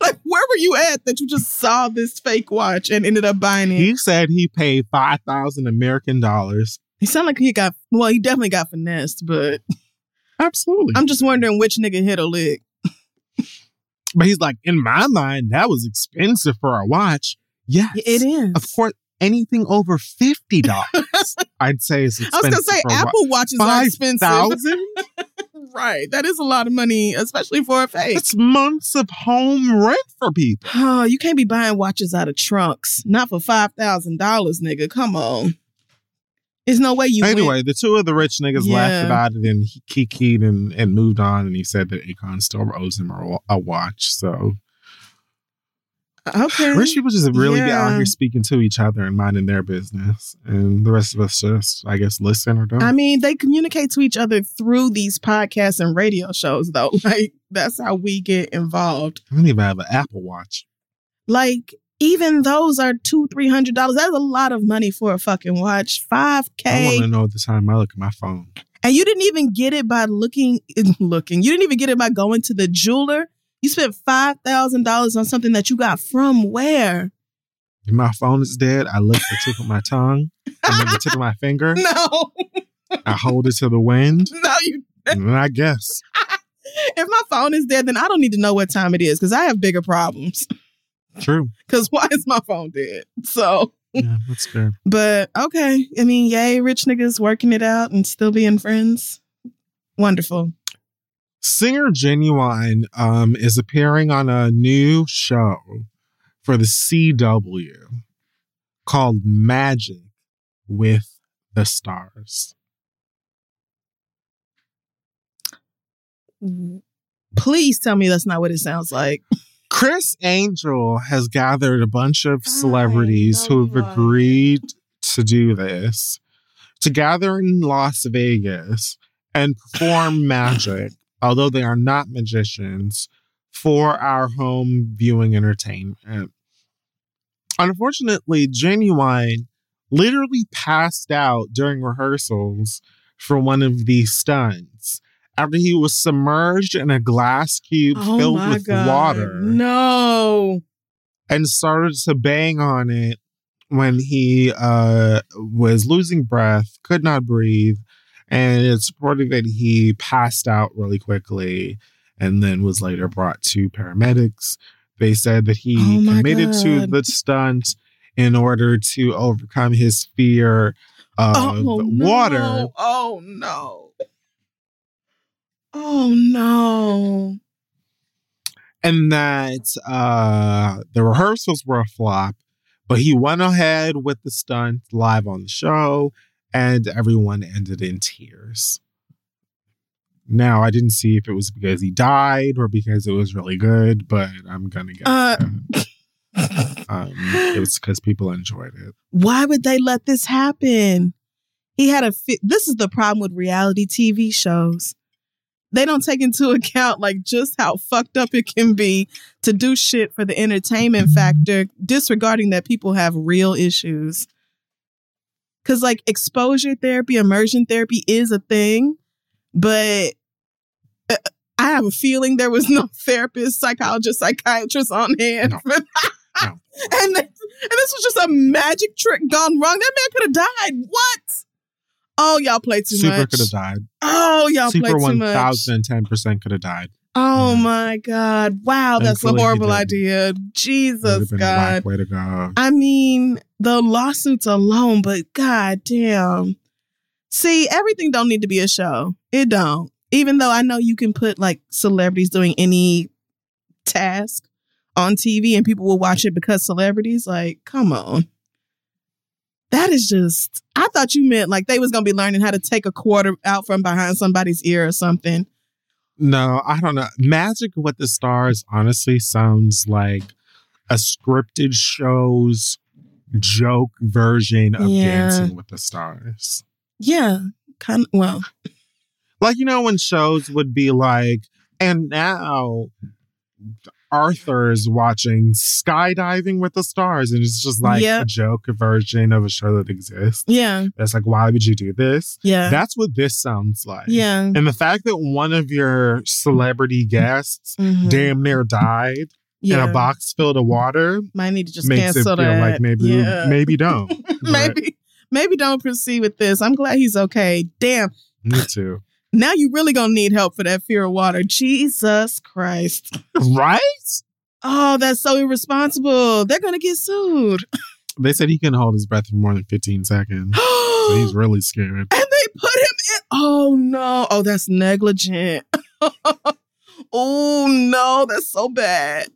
like where were you at that you just saw this fake watch and ended up buying it? He said he paid 5,000 American dollars. He sounded like he got well, he definitely got finessed, but Absolutely. I'm just wondering which nigga hit a lick. but he's like, in my mind, that was expensive for a watch. Yes. It is. Of course, anything over $50, I'd say is I was gonna say for a wa- Apple watches are Five expensive. thousand? Right. That is a lot of money, especially for a fake. It's months of home rent for people. Oh, you can't be buying watches out of trunks. Not for five thousand dollars, nigga. Come on. There's no way you anyway, went- the two of the rich niggas Yeah. laughed about it and he kikied and, and moved on. And he said that Akon still owes him a, a watch. So Okay. rich people just really be out here speaking to each other and minding their business. And the rest of us just, I guess, listen or don't. I mean, they communicate to each other through these podcasts and radio shows, though. Like that's how we get involved. I don't even have an Apple Watch. Like even those are two, three hundred dollars. That's a lot of money for a fucking watch. Five K. I want to know the time I look at my phone. and you didn't even get it by looking. Looking, you didn't even get it by going to the jeweler. You spent five thousand dollars on something that you got from where? My phone is dead, I lick the tip of my tongue and then the tip of my finger. No, I hold it to the wind. no, you. And then I guess. If my phone is dead, then I don't need to know what time it is because I have bigger problems. True. Because why is my phone dead? So, Yeah, that's fair. but okay. I mean, yay, rich niggas working it out and still being friends. Wonderful. Singer Ginuwine um, is appearing on a new show for the CW called Magic with the Stars. Please tell me that's not what it sounds like. Criss Angel has gathered a bunch of celebrities who have agreed to do this to gather in Las Vegas and perform magic, although they are not magicians, for our home viewing entertainment. Unfortunately, Ginuwine literally passed out during rehearsals for one of these stunts after he was submerged in a glass cube filled with water No. and started to bang on it when he uh, was losing breath, could not breathe, and it's reported that he passed out really quickly and then was later brought to paramedics. They said that he Oh committed to the stunt in order to overcome his fear of oh, no. water. Oh, no. Oh, no. and that uh, the rehearsals were a flop, but he went ahead with the stunt live on the show, and everyone ended in tears. Now I didn't see if it was because he died or because it was really good, but I'm gonna guess Uh, um, it was because people enjoyed it. Why would they let this happen? He had a. Fi- this is the problem with reality TV shows. They don't take into account like just how fucked up it can be to do shit for the entertainment factor, disregarding that people have real issues. Cause like exposure therapy, immersion therapy is a thing, but uh, I have a feeling there was no therapist, psychologist, psychiatrist on hand. No. No. and, th- and this was just a magic trick gone wrong. That man could have died. What? Oh, y'all played too Super much. Super could have died. Oh, y'all Super too one much. ten percent could have died. Oh Yeah. my God. Wow, that's a horrible idea. Jesus God. way to go. I mean, the lawsuits alone, but god damn. See, everything don't need to be a show. It don't. Even though I know you can put like celebrities doing any task on TV and people will watch it because celebrities, like, come on. That is just I thought you meant like they was gonna be learning how to take a quarter out from behind somebody's ear or something. No, I don't know. Magic with the Stars honestly sounds like a scripted show's joke version of Yeah. Dancing with the Stars. Yeah. Kind of well. Like, you know, when shows would be like, and now Arthur is watching Skydiving with the Stars, and it's just like Yeah. a joke version of a show that exists. Yeah. It's like, why would you do this? Yeah. That's what this sounds like. yeah. And the fact that one of your celebrity guests Mhm. damn near died yeah. in a box filled of water Might need to just makes it cancel feel that. like maybe yeah. maybe don't. Maybe maybe don't proceed with this. I'm glad he's okay. Damn. me too. Now you really gonna need help for that fear of water. Jesus Christ. Right? Oh, that's so irresponsible. They're gonna get sued. They said he can hold his breath for more than 15 seconds. So he's really scared. And they put him in. Oh no. Oh, that's negligent. oh no, that's so bad.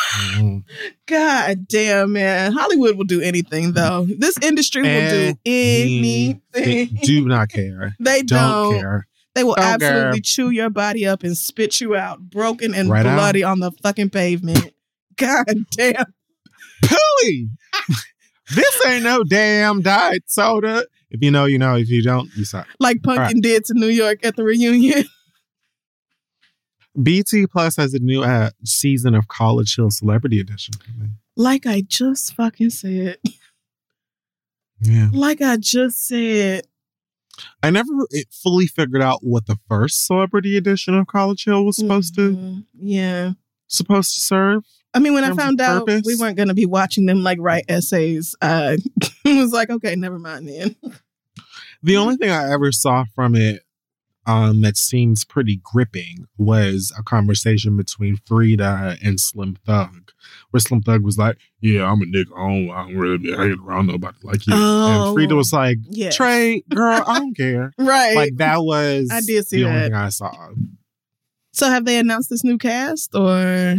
God damn, man. Hollywood will do anything though. This industry will do anything. They do not care. They Don't, don't. care. They will Don't absolutely care. chew your body up and spit you out, broken and Right out. bloody on the fucking pavement. God damn. Pooey! this ain't no damn diet soda. If you know, you know. If you don't, you suck. Like Pumpkin right. did to New York at the reunion. BT Plus has a new uh, season of College Hill Celebrity Edition coming. like I just fucking said. Yeah. Like I just said. I never fully figured out what the first Celebrity Edition of College Hill was supposed to Mhm. Yeah. supposed to serve. I mean, when I found out purpose? we weren't going to be watching them like write essays, I was like, okay, never mind then. The only thing I ever saw from it um, that seems pretty gripping was a conversation between Frida and Slim Thug, where Slim Thug was like, "Yeah, I'm a nigga. I don't, I don't really be hanging around nobody like you." Oh. And Frida was like, Yeah. "Trey, girl, I don't care." Right. Like that was I did see the only that. thing I saw. so have they announced this new cast or?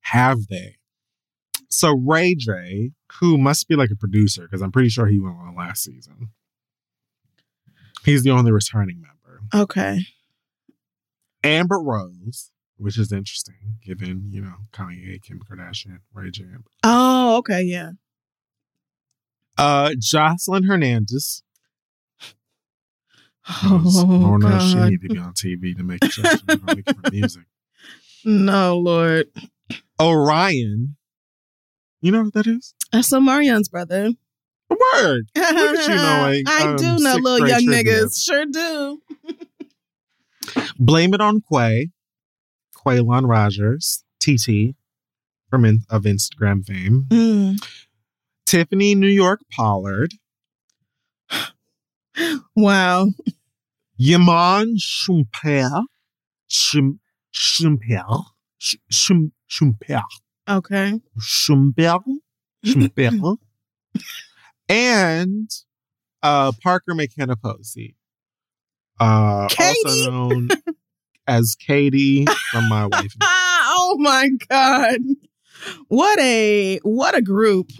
Have they? So Ray J, who must be like a producer, because I'm pretty sure he went on last season. He's the only returning member. Okay. Amber Rose, which is interesting given, you know, Kanye, Kim Kardashian, Ray J. Oh, okay. Yeah. Uh, Joseline Hernandez. Oh, because I don't know if she God. need to be on TV to make a judgment on making her music. No, Lord. O'Ryan. You know what that is? That's Omarion's brother. Word. Look at you knowing, I um, do know little young trivia. niggas. Sure do. Blame it on Quay. Quaylon Rogers, TT, from in, of Instagram fame. Mm. Tiffany New York Pollard. Wow. Yaman Schumper. Schum, Schumper. Sch- Schum, Schumper. Okay. Schumper. Schumper. and uh, Parker McKenna Posey. Uh, also known as Katie from My Wife. oh my God. What a what a group.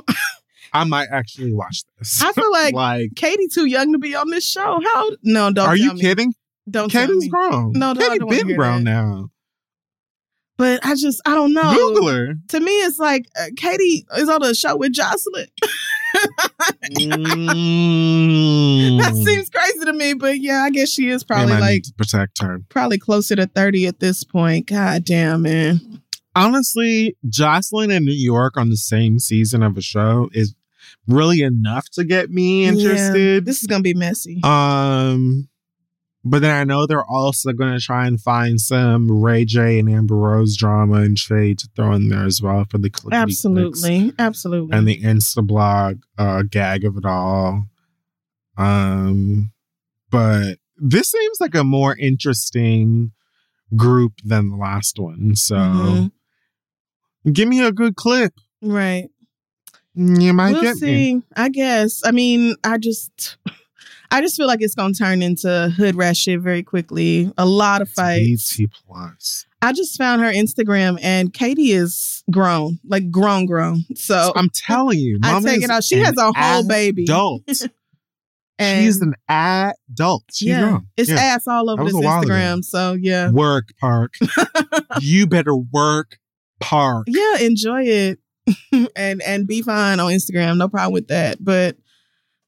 I might actually watch this. I feel like like, Katie too young to be on this show. How no, don't are you me. kidding? Don't tell Katie's grown. No, no, Katie been grown that. now. But I just I don't know. Google her. To me, it's like uh, Katie is on a show with Joseline. Mm. that seems crazy to me, but yeah, I guess she is probably might like protect her. probably closer to thirty at this point. God damn, man. Honestly, Joseline in New York on the same season of a show is really enough to get me Yeah, interested. this is gonna be messy. Um, but then I know they're also going to try and find some Ray J and Amber Rose drama and shade to throw in there as well for the clickety clicks absolutely, absolutely. and the Insta blog uh, gag of it all. Um, but this seems like a more interesting group than the last one. So Mhm. give me a good clip. right. You might we'll get see. me. I guess. I mean, I just, I just feel like it's gonna turn into hood rat shit very quickly. A lot of fights. BT plus. I just found her Instagram, and Katie is grown, like grown, grown. So I'm telling you, I take it out. She has a whole baby. Adult. And She's an adult. She's yeah, grown. it's Yeah. ass all over this. Instagram. So yeah, Work park. you better work park. yeah, enjoy it and and be fine on Instagram. No problem with that. But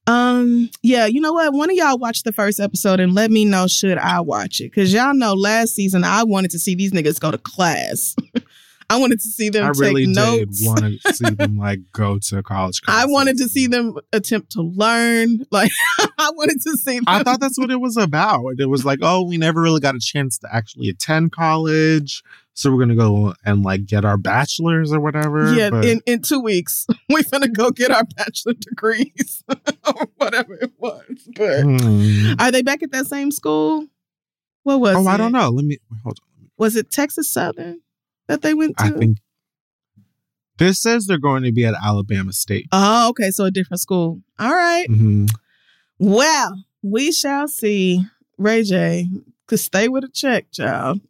um, yeah, you know what? One of y'all watch the first episode and let me know should I watch it because y'all know last season I wanted to see these niggas go to class. I wanted to see them I take really did notes. want to see them like go to college. I wanted to see them attempt to learn. Like I wanted to see them. I thought that's what it was about. It was like, oh, we never really got a chance to actually attend college. So we're gonna go and like get our bachelors or whatever. yeah, but in, in two weeks we're gonna go get our bachelor degrees or whatever it was. But Hmm. are they back at that same school? What was Oh, it? I don't know. Let me hold on. Was it Texas Southern that they went to? I think this says they're going to be at Alabama State. Oh, okay. So a different school. All right. Mhm. Well, we shall see. Ray J could stay with a check, child.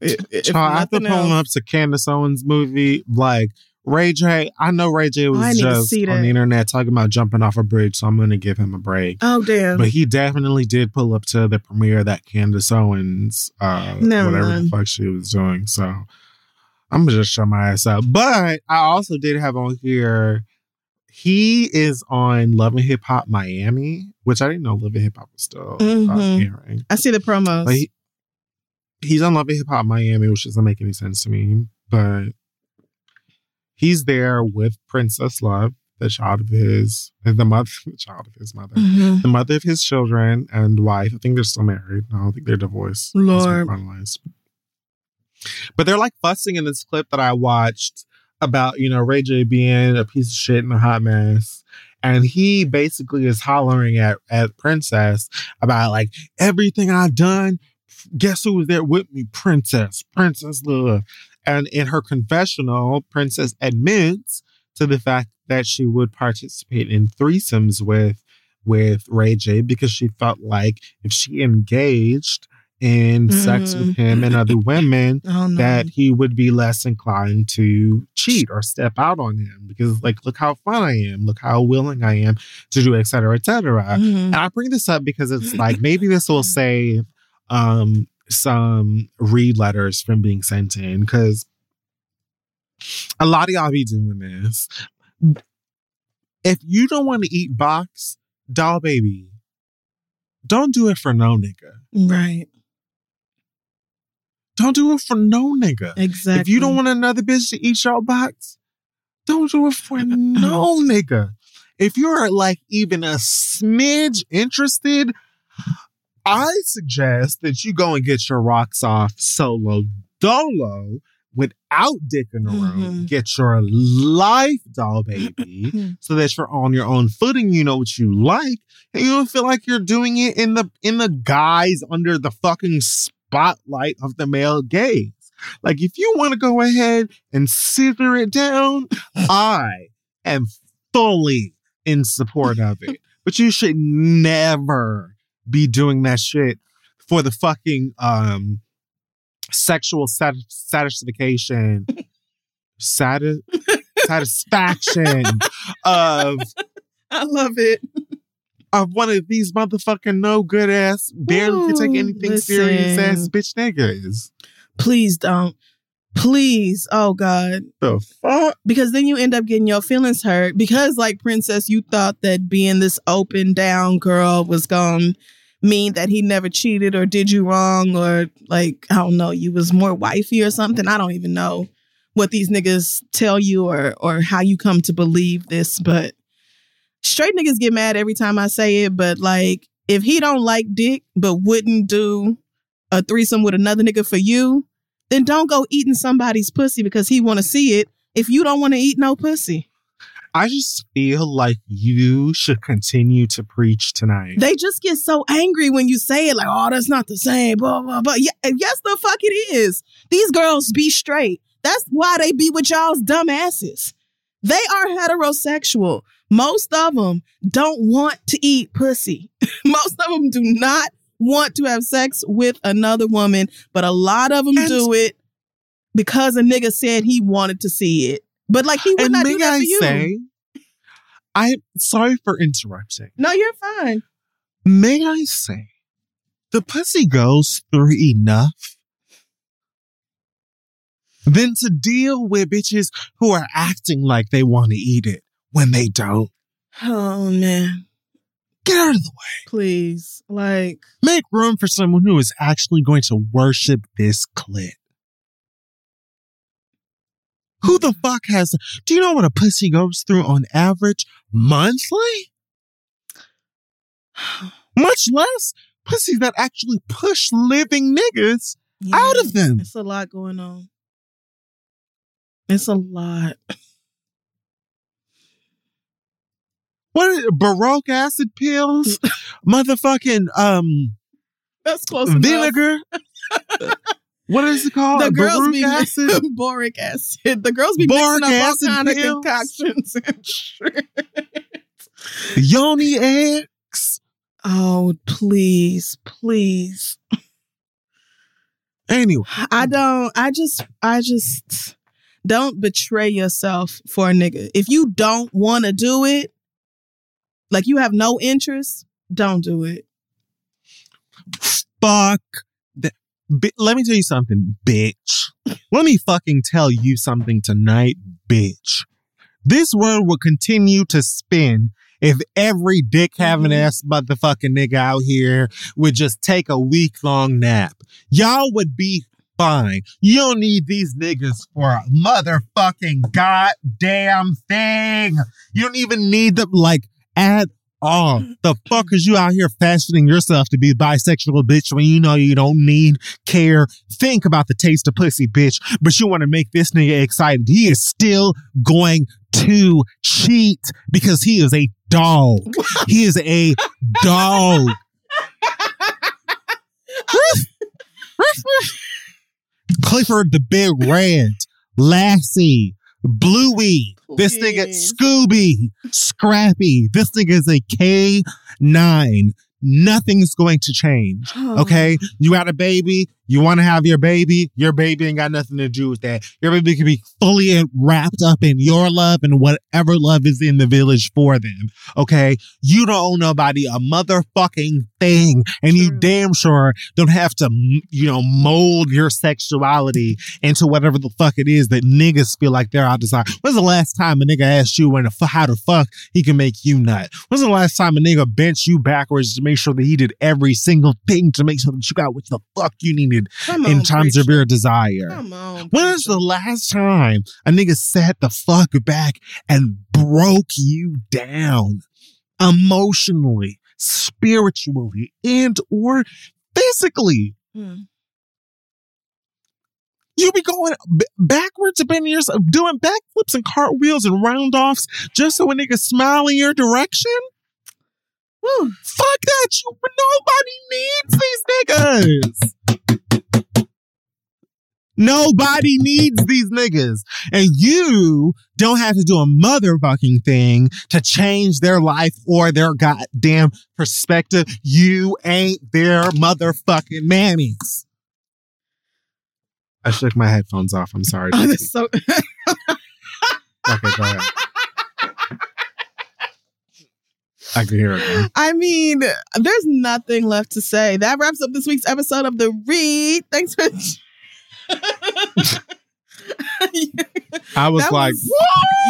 If- if Child, after nothing pulling up to Candace Owens' movie, like Ray J, I know Ray J was Oh, I need to just on the internet talking about jumping off a bridge, so I'm going to give him a break. Oh damn. But he definitely did pull up to the premiere of that Candace Owens, uh, Never whatever the mind. fuck she was doing. So I'm gonna just shut my ass up. But I also did have on here. He is on Love and Hip Hop Miami, which I didn't know Love and Hip Hop was still uh, Mhm. airing. I see the promos. He's on Love and Hip Hop Miami, which doesn't make any sense to me. But he's there with Princess Love, the child of his, the mother, the child of his mother Mhm. the mother of his children and wife. I think they're still married. I don't think they're divorced. Lord. finalized. But they're like fussing in this clip that I watched about, you know, Ray J being a piece of shit and a hot mess. And he basically is hollering at, at Princess about like everything I've done. Guess who was there with me? Princess, Princess Love. And in her confessional, Princess admits to the fact that she would participate in threesomes with with Ray J because she felt like if she engaged in sex with him and other women, oh no. that he would be less inclined to cheat or step out on him because like look how fun I am, look how willing I am to do et cetera, et cetera. Mhm. And I bring this up because it's like maybe this will save um some read letters from being sent in because a lot of y'all be doing this. If you don't want to eat box, doll baby, don't do it for no nigga. Right. Don't do it for no nigga. Exactly. If you don't want another bitch to eat your box, don't do it for no nigga. If you're like even a smidge interested, I suggest that you go and get your rocks off solo dolo without dick in the room. Mhm. Get your life doll baby so that you're on your own footing. You know what you like, and you don't feel like you're doing it in the in the guise under the fucking spotlight of the male gaze. Like if you want to go ahead and scissor it down, I am fully in support of it. But you should never be doing that shit for the fucking um sexual sat- satisfaction sati- satisfaction of I love it. of one of these motherfucking no good ass, barely can take Ooh, anything serious ass listen. bitch niggas. Please don't. Please. Oh God. The fuck? Because then you end up getting your feelings hurt. Because like Princess, you thought that being this open down girl was gonna mean that he never cheated or did you wrong or like, I don't know, you was more wifey or something. I don't even know what these niggas tell you or or how you come to believe this, but straight niggas get mad every time I say it, but like if he don't like dick but wouldn't do a threesome with another nigga for you, then don't go eating somebody's pussy because he want to see it if you don't want to eat no pussy. I just feel like you should continue to preach tonight. They just get so angry when you say it like, oh, that's not the same, blah, blah, blah. Yeah, eh, yes, the fuck it is. These girls be straight. That's why they be with y'all's dumb asses. They are heterosexual. Most of them don't want to eat pussy. Most of them do not want to have sex with another woman, but a lot of them And- do it because a nigga said he wanted to see it. But like he would not do that I for you. say, I'm sorry for interrupting. no, you're fine. May I say, the pussy goes through enough than to deal with bitches who are acting like they want to eat it when they don't. Oh man, Get out of the way. please, like. Make room for someone who is actually going to worship this clit. Who the fuck has? Do you know what a pussy goes through on average monthly? Much less pussies that actually push living niggas out of them. It's a lot going on. It's a lot. What is it, boric acid pills? Motherfucking um That's close vinegar? what is it called? The girls be acid? boric acid. The girls be Boric mixing up all kind of concoctions and shit. Yoni eggs? Oh, please, please. Anyway, I don't. I just. I just don't betray yourself for a nigga. If you don't want to do it, like you have no interest, don't do it. fuck. that. Bi- let me tell you something, bitch. Let me fucking tell you something tonight, bitch. This world will continue to spin if every dick having Mhm. ass motherfucking nigga out here would just take a week long nap. Y'all would be fine. You don't need these niggas for a motherfucking goddamn thing. You don't even need them like at all. The fuck is you out here fashioning yourself to be bisexual, bitch, when you know you don't need, care, think about the taste of pussy, bitch, but you want to make this nigga excited. He is still going to cheat because he is a dog. he is a dog. Clifford the Big Red, Lassie, Bluey, this nigga Please. Scooby, Scrappy. This nigga is a K9. Nothing's going to change. Okay, you got a baby. You want to have your baby. Your baby ain't got nothing to do with that. Your baby can be fully wrapped up in your love and whatever love is in the village for them. Okay, you don't owe nobody a motherfucking thing, and you damn sure don't have to, you know, mold your sexuality into whatever the fuck it is that niggas feel like they're out desire. When's the last time a nigga asked you when the how the fuck he can make you nut? When's the last time a nigga bent you backwards to make sure that he did every single thing to make sure that you got what the fuck you needed Come in times of your desire? Come on. When is the last time a nigga sat the fuck back and broke you down emotionally, spiritually, and or physically? Hmm. You be going b- backwards, bending yourself, doing backflips and cartwheels and round offs just so a nigga smile in your direction? Whew. Fuck that! You nobody needs these niggas. Nobody needs these niggas. And you don't have to do a motherfucking thing to change their life or their goddamn perspective. You ain't their motherfucking mammies. I shook my headphones off. I'm sorry. Oh, Dixie. that's so. Okay, go ahead. I can hear it. I mean, there's nothing left to say. That wraps up this week's episode of The Read. Thanks for. I was That like, was-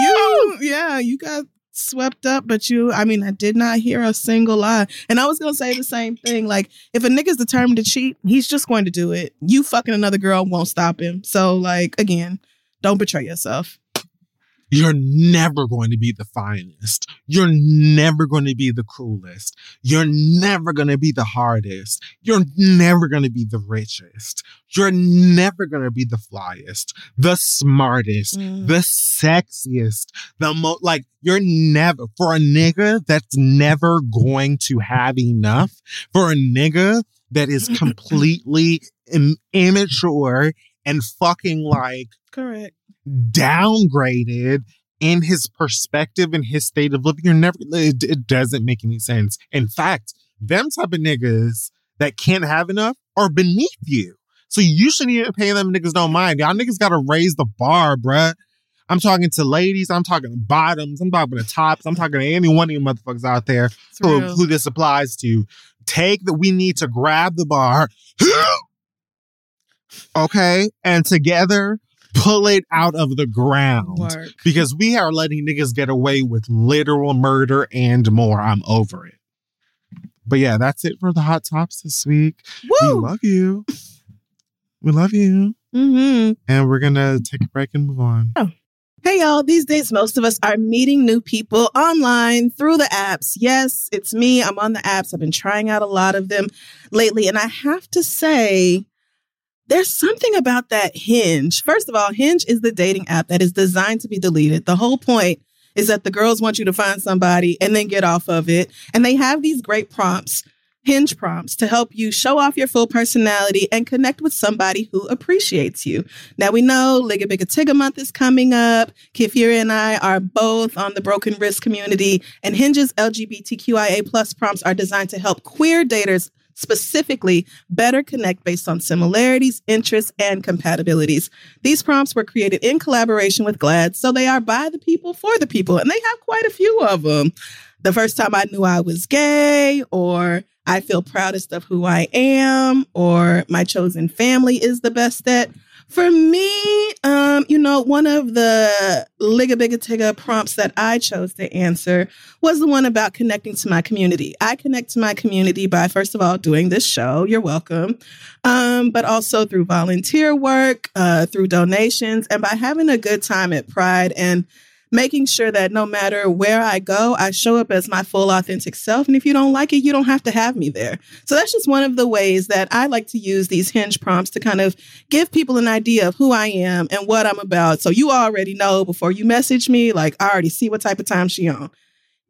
you, yeah, you got swept up, but you, I mean, I did not hear a single lie. And I was going to say the same thing. Like, if a nigga's determined to cheat, he's just going to do it. You fucking another girl won't stop him. So, like, again, don't betray yourself. You're never going to be the finest. You're never going to be the coolest. You're never going to be the hardest. You're never going to be the richest. You're never going to be the flyest, the smartest, Mm. the sexiest, the most like you're never for a nigga that's never going to have enough, for a nigga that is completely Im- immature and fucking like Correct. downgraded in his perspective and his state of living. You're never, it, it doesn't make any sense. In fact, them type of niggas that can't have enough are beneath you. So you shouldn't even pay them niggas no mind. Y'all niggas gotta raise the bar, bruh. I'm talking to ladies, I'm talking to bottoms, I'm talking to tops, I'm talking to any one of you motherfuckers out there who, who this applies to. Take that we need to grab the bar. okay, and together pull it out of the ground Work. because we are letting niggas get away with literal murder and more. I'm over it. But yeah, that's it for the hot tops this week. We love you. We love you. Mm-hmm. And we're gonna take a break and move on. Hey, y'all. These days, most of us are meeting new people online through the apps. Yes, it's me. I'm on the apps. I've been trying out a lot of them lately. And I have to say, there's something about that Hinge. First of all, Hinge is the dating app that is designed to be deleted. The whole point is that the girls want you to find somebody and then get off of it. And they have these great prompts. Hinge prompts to help you show off your full personality and connect with somebody who appreciates you. Now we know Liga Bigga Tigga month is coming up. Kid Fury and I are both on the broken wrist community, and Hinge's LGBTQIA plus prompts are designed to help queer daters specifically better connect based on similarities, interests, and compatibilities. These prompts were created in collaboration with GLAAD, so they are by the people for the people, and they have quite a few of them. The first time I knew I was gay, or I feel proudest of who I am, or my chosen family is the best at. For me, um, you know, one of the Liga Biga Tigga prompts that I chose to answer was the one about connecting to my community. I connect to my community by, first of all, doing this show. You're welcome. Um, but also through volunteer work, uh, through donations, and by having a good time at Pride and making sure that no matter where I go, I show up as my full authentic self. And if you don't like it, you don't have to have me there. So that's just one of the ways that I like to use these hinge prompts to kind of give people an idea of who I am and what I'm about. So you already know before you message me, like I already see what type of time she on.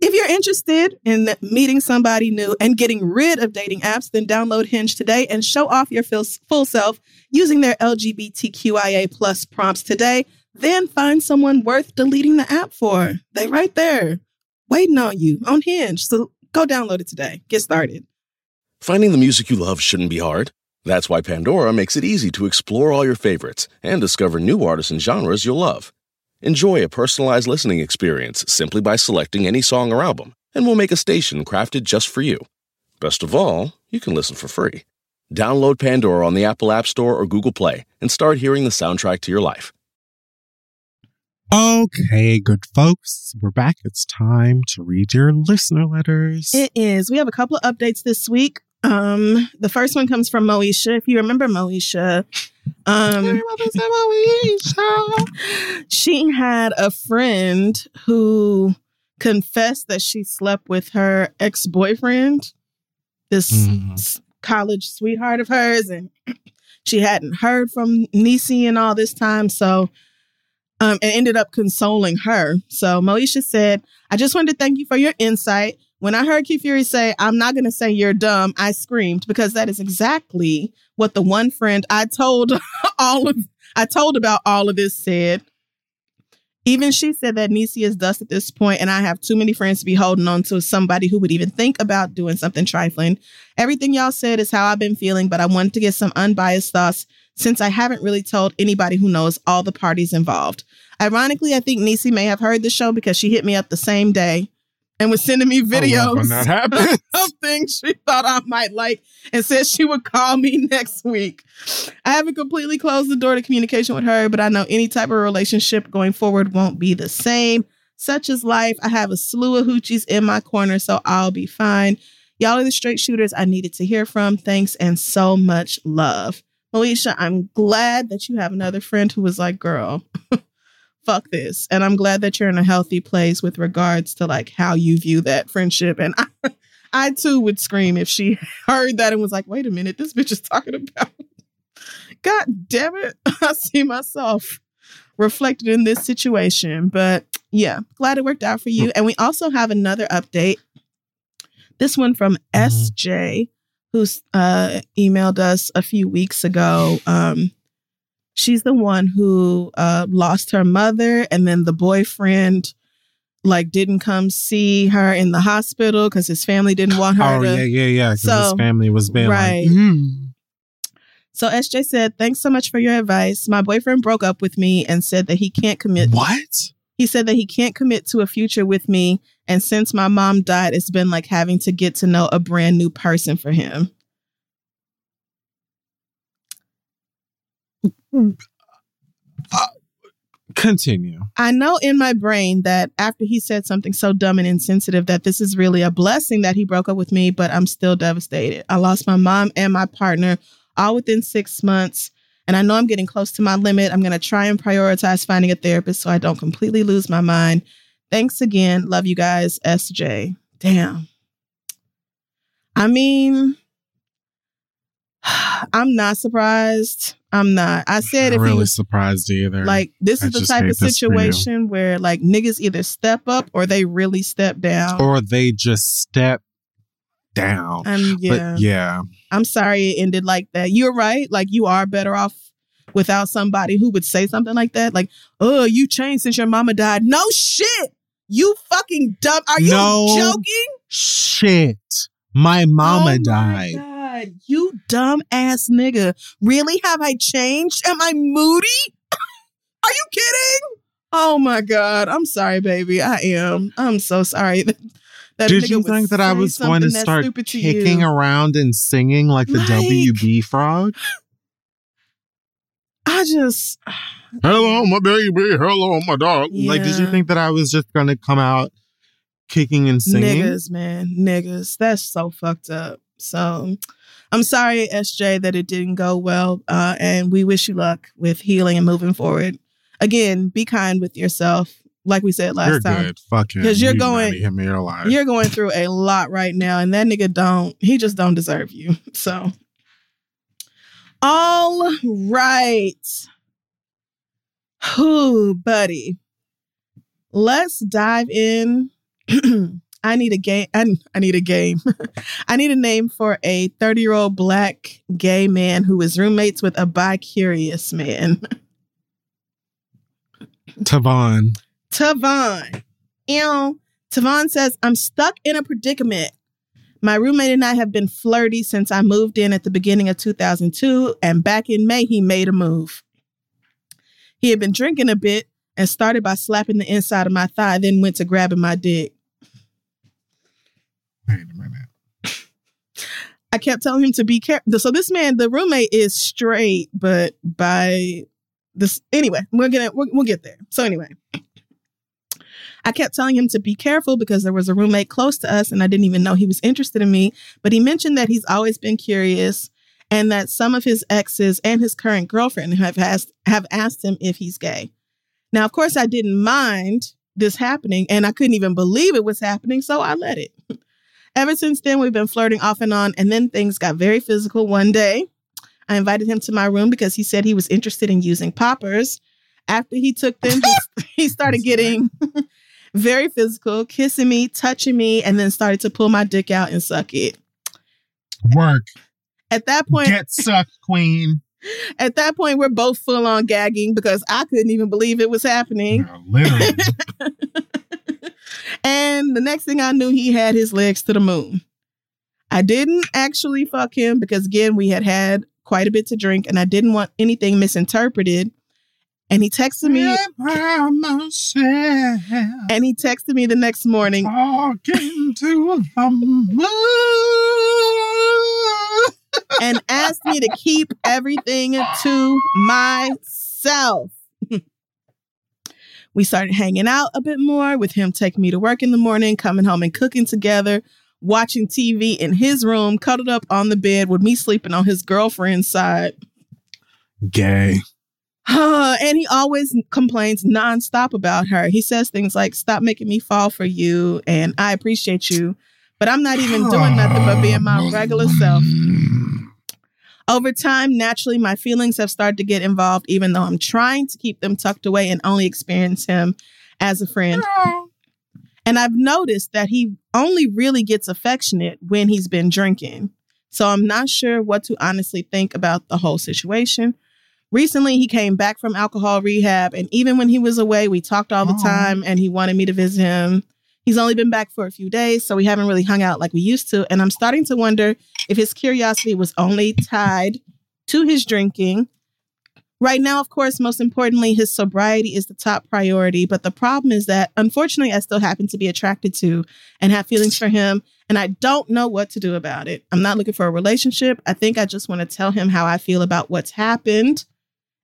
If you're interested in meeting somebody new and getting rid of dating apps, then download Hinge today and show off your full self using their LGBTQIA plus prompts today. Then find someone worth deleting the app for. They right there, waiting on you on Hinge. So go download it today. Get started. Finding the music you love shouldn't be hard. That's why Pandora makes it easy to explore all your favorites and discover new artists and genres you'll love. Enjoy a personalized listening experience simply by selecting any song or album, and we'll make a station crafted just for you. Best of all, you can listen for free. Download Pandora on the Apple App Store or Google Play and start hearing the soundtrack to your life. Okay, good folks. We're back. It's time to read your listener letters. It is. We have a couple of updates this week. Um, the first one comes from Moesha. If you remember Moesha, um, she had a friend who confessed that she slept with her ex boyfriend, this Mhm. college sweetheart of hers, and she hadn't heard from Nisi in all this time. So, um, and ended up consoling her. So Moesha said, I just wanted to thank you for your insight. When I heard Kid Fury say, I'm not going to say you're dumb, I screamed because that is exactly what the one friend I told all of, I told about all of this said. Even she said that Nisi is dust at this point, and I have too many friends to be holding on to somebody who would even think about doing something trifling. Everything y'all said is how I've been feeling, but I wanted to get some unbiased thoughts since I haven't really told anybody who knows all the parties involved. Ironically, I think Nisi may have heard the show because she hit me up the same day and was sending me oh, videos when that of things she thought I might like and said she would call me next week. I haven't completely closed the door to communication with her, but I know any type of relationship going forward won't be the same. Such is life. I have a slew of hoochies in my corner, so I'll be fine. Y'all are the straight shooters I needed to hear from. Thanks and so much love. Moesha, I'm glad that you have another friend who was like, girl, fuck this. And I'm glad that you're in a healthy place with regards to like how you view that friendship. And I, I too would scream if she heard that and was like, wait a minute, this bitch is talking about. God damn it. I see myself reflected in this situation. But yeah, glad it worked out for you. Mm. And we also have another update. This one from. SJ, who's uh, emailed us a few weeks ago. Um, she's the one who uh, lost her mother, and then the boyfriend like didn't come see her in the hospital because his family didn't want her Oh to. yeah, yeah, yeah. Because So- his family was being right. like, mm. So SJ said, "Thanks so much for your advice. My boyfriend broke up with me and said that he can't commit. "What? He said that he can't commit to a future with me, and since my mom died, it's been like having to get to know a brand new person for him." Uh, continue." I know in my brain that after he said something so dumb and insensitive that this is really a blessing that he broke up with me, but I'm still devastated. I lost my mom and my partner all within six months. And I know I'm getting close to my limit. I'm going to try and prioritize finding a therapist so I don't completely lose my mind. Thanks again. Love you guys. SJ. Damn. I mean, I'm not surprised. I'm not. I said I'm if really was surprised either. like this I is the type of this for you. situation where like niggas either step up or they really step down. or they just step down. and yeah, But yeah, I'm sorry it ended like that. You're right. Like you are better off without somebody who would say something like that. Like, oh, you changed since your mama died. No shit. You fucking dumb. Are you No. joking? shit. My mama Oh my died. God, you dumb ass nigga. Really? Have I changed? Am I moody? Are you kidding? Oh my God. I'm sorry, baby. I am. I'm so sorry. that- Did you think that I was going to start stupid to kicking around and singing like the Like- WB frog? I just, Hello, my baby. Hello, my dog. Like, did you think that I was just going to come out kicking and singing? niggas, man, niggas. That's so fucked up. So I'm sorry, SJ, that it didn't go well. Uh, and we wish you luck with healing and moving forward. Again, be kind with yourself. Like we said last You're time. good. Fuck him. 'Cause you're You going- him in your life. You're going through a lot right now, and that nigga don't, he just don't deserve you. So, all right. Who, buddy? Let's dive in. I need a game. I, I need a game. I need a name for a 30 year old black gay man who is roommates with a bi curious man. Tavon. Tavon. Ew. Tavon says, I'm stuck in a predicament. My roommate and I have been flirty since I moved in at the beginning of 2002, and back in May, he made a move. He had been drinking a bit and started by slapping the inside of my thigh, then went to grabbing my dick. Wait a minute. I kept telling him to be careful. So this man, the roommate, is straight, but by this anyway, we're gonna we'll, we'll get there. So anyway, I kept telling him to be careful because there was a roommate close to us, and I didn't even know he was interested in me. But he mentioned that he's always been curious, and that some of his exes and his current girlfriend have asked have asked him if he's gay. Now, of course, I didn't mind this happening, and I couldn't even believe it was happening, so I let it. Ever since then, we've been flirting off and on, and then things got very physical one day. I invited him to my room because he said he was interested in using poppers. After he took them, he, he started getting very physical, kissing me, touching me, and then started to pull my dick out and suck it. Work. At that point, Get sucked, queen. at that point, we're both full on gagging because I couldn't even believe it was happening. No, literally. And the next thing I knew, he had his legs to the moon. I didn't actually fuck him because, again, we had had quite a bit to drink and I didn't want anything misinterpreted. And he texted me, And he texted me the next morning. Talking to the moon. and asked me to keep everything to myself. we started hanging out a bit more with him taking me to work in the morning, coming home and cooking together, watching TV in his room, cuddled up on the bed with me sleeping on his girlfriend's side. Gay. and he always complains nonstop about her. He says things like, Stop making me fall for you, and I appreciate you, but I'm not even doing nothing but being my regular self. Over time, naturally, my feelings have started to get involved, even though I'm trying to keep them tucked away and only experience him as a friend. And I've noticed that he only really gets affectionate when he's been drinking. So I'm not sure what to honestly think about the whole situation. Recently, he came back from alcohol rehab, and even when he was away, we talked all the oh. time, and he wanted me to visit him. He's only been back for a few days, so we haven't really hung out like we used to. And I'm starting to wonder if his curiosity was only tied to his drinking. Right now, of course, most importantly, his sobriety is the top priority. But the problem is that, unfortunately, I still happen to be attracted to and have feelings for him. And I don't know what to do about it. I'm not looking for a relationship. I think I just want to tell him how I feel about what's happened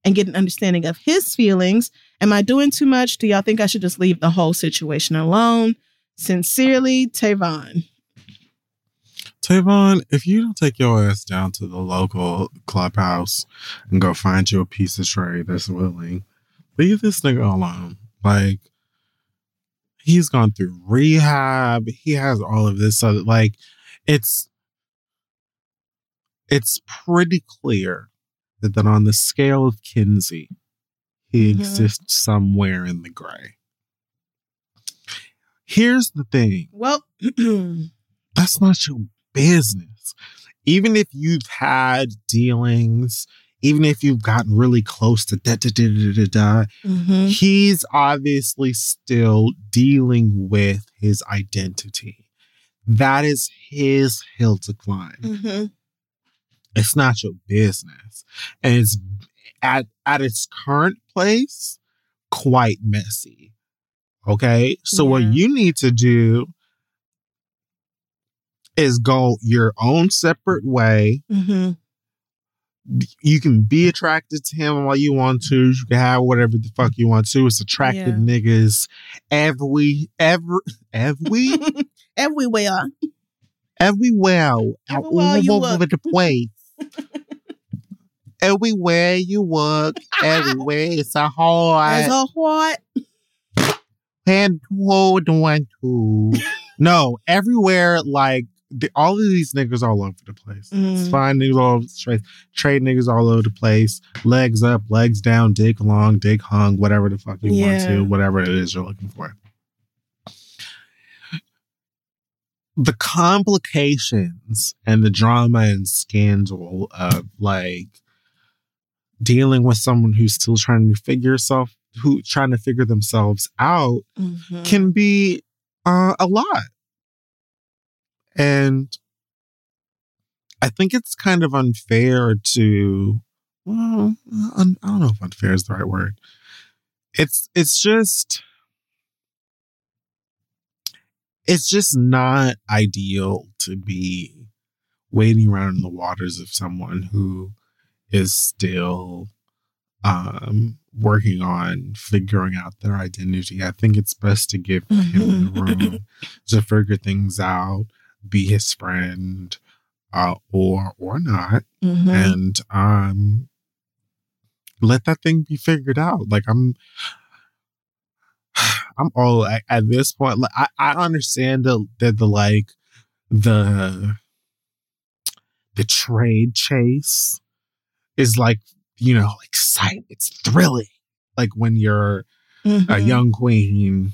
and get an understanding of his feelings. Am I doing too much? Do y'all think I should just leave the whole situation alone? Sincerely, Tavon. Tavon, if you don't take your ass down to the local clubhouse and go find you a piece of tray that's willing, leave this nigga alone. Like, he's gone through rehab. He has all of this. So, like, it's it's pretty clear that, on the scale of Kinsey, he Mhm. exists somewhere in the gray. Here's the thing Well, that's not your business. Even if you've had dealings, even if you've gotten really close to da da da da da da, mhm. he's obviously still dealing with his identity. That is his hill to climb. Mhm. It's not your business. And it's at at its current place, quite messy. Okay? So what you need to do is go your own separate way. Mhm. You can be attracted to him while you want to. You can have whatever the fuck you want to. It's attracted Yeah. niggas every every every Everywhere. everywhere, Everywhere you all over the place. everywhere you look, everywhere it's a As hard a what? hand to hold one to. no, everywhere like the, all of these niggas all over the place. It's Mm. fine niggas all over the place. Trade niggas all over the place. Legs up, legs down, dick long, dick hung, whatever the fuck you want to, whatever it is you're looking for. The complications and the drama and scandal of like dealing with someone who's still trying to figure yourself who trying to figure themselves out Mhm. can be uh, a lot. And I think it's kind of unfair to, well, un- I don't know if unfair is the right word. It's it's just it's just not ideal to be wading around in the waters of someone who is still um working on figuring out their identity. I think it's best to give him the room to figure things out, be his friend, uh, or or not, Mhm. and um let that thing be figured out. Like I'm I'm all at, at this point. Like, I, I understand the, that the like the the trade chase is like you know exciting. It's thrilling. Like when you're a Mhm. young queen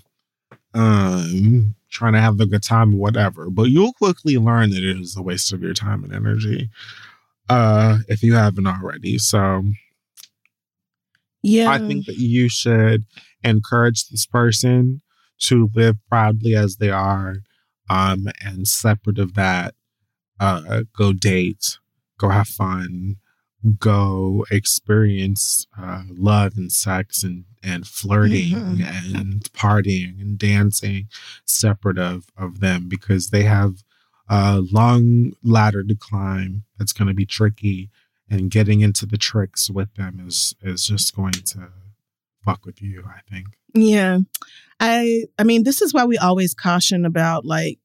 um trying to have a good time or whatever but you'll quickly learn that it is a waste of your time and energy uh if you haven't already so Yeah. i think that you should encourage this person to live proudly as they are um and separate of that uh go date go have fun go experience uh, love and sex and and flirting Mhm. and partying and dancing separate of of them because they have a long ladder to climb that's going to be tricky and getting into the tricks with them is is just going to fuck with you i think Yeah. I I mean, this is why we always caution about like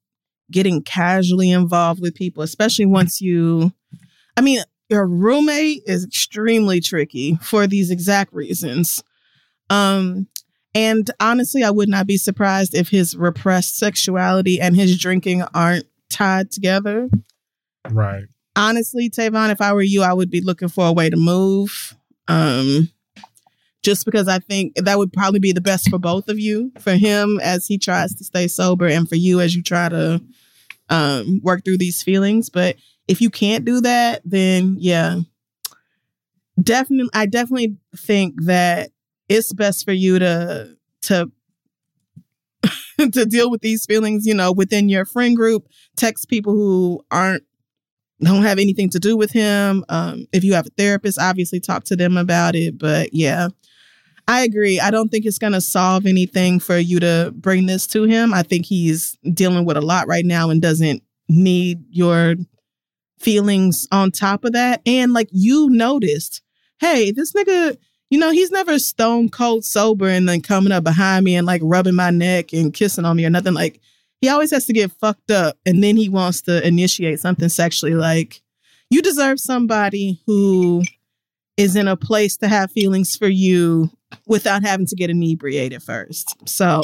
getting casually involved with people, especially once you I mean, your roommate is extremely tricky for these exact reasons. Um and honestly, I would not be surprised if his repressed sexuality and his drinking aren't tied together. right honestly, Tavon, if I were you, I would be looking for a way to move. Um, just because I think that would probably be the best for both of you, for him as he tries to stay sober, and for you as you try to um, work through these feelings. But if you can't do that, then yeah, definitely, I definitely think that it's best for you to to to deal with these feelings, you know, within your friend group. Text people who aren't don't have anything to do with him. Um, if you have a therapist, obviously talk to them about it. But yeah, I agree. I don't think it's going to solve anything for you to bring this to him. I think he's dealing with a lot right now and doesn't need your feelings on top of that. And like you noticed, hey, this nigga, you know, he's never stone cold sober and then coming up behind me and like rubbing my neck and kissing on me or nothing. Like he always has to get fucked up and then he wants to initiate something sexually. Like you deserve somebody who is in a place to have feelings for you without having to get inebriated first. So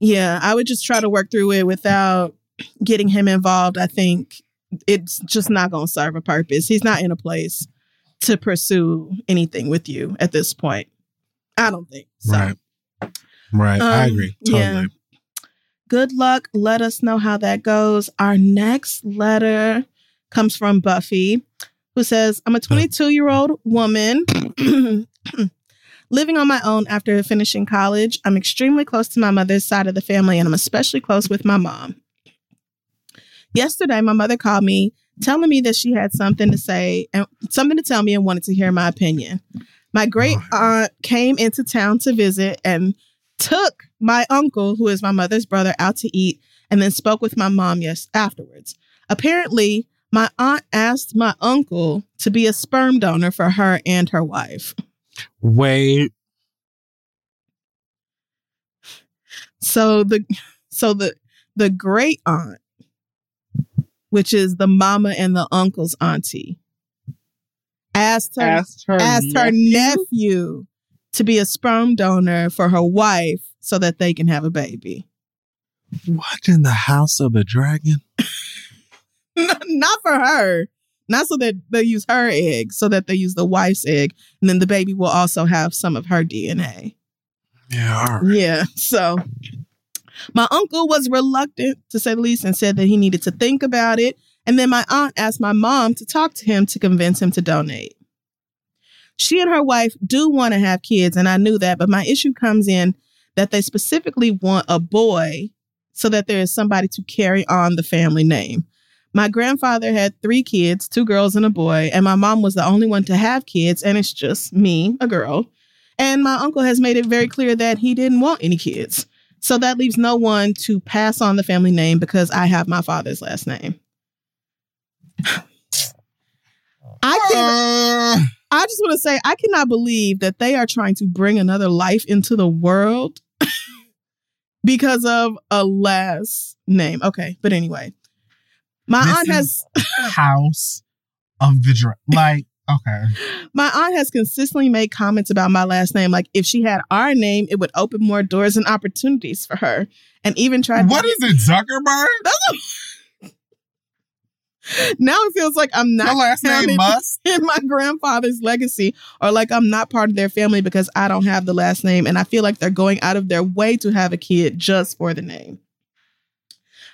yeah, I would just try to work through it without getting him involved. I think it's just not going to serve a purpose. He's not in a place to pursue anything with you at this point. I don't think. So. right right i Um, agree totally yeah. Good luck. Let us know how that goes. Our next letter comes from Buffy, who says, I'm a 22 year old woman living on my own after finishing college. I'm extremely close to my mother's side of the family, and I'm especially close with my mom. Yesterday, my mother called me telling me that she had something to say and something to tell me and wanted to hear my opinion. My great aunt came into town to visit and took my uncle, who is my mother's brother, out to eat and then spoke with my mom yes afterwards. Apparently, my aunt asked my uncle to be a sperm donor for her and her wife. Wait So the so the the great aunt, which is the mama and the uncle's auntie, asked her asked her asked her nephew to be a sperm donor for her wife so that they can have a baby. what in the house of the dragon Not for her. Not so that they use her egg, so that they use the wife's egg. And then the baby will also have some of her DNA. yeah right. Yeah. So my uncle was reluctant, to say the least, and said that he needed to think about it. And then my aunt asked my mom to talk to him to convince him to donate. She and her wife do want to have kids, and I knew that, but my issue comes in that they specifically want a boy so that there is somebody to carry on the family name. My grandfather had three kids, two girls and a boy, and my mom was the only one to have kids, and it's just me, a girl. And my uncle has made it very clear that he didn't want any kids. So that leaves no one to pass on the family name because I have my father's last name. I can I just want to say I cannot believe that they are trying to bring another life into the world because of a last name. Okay, but anyway. My This aunt has house of the dragon like okay my aunt has consistently made comments about my last name. Like if she had our name, it would open more doors and opportunities for her. And even tried what to is it zuckerberg now it feels like I'm the not last name must in my grandfather's legacy or like I'm not part of their family because I don't have the last name. And I feel like they're going out of their way to have a kid just for the name.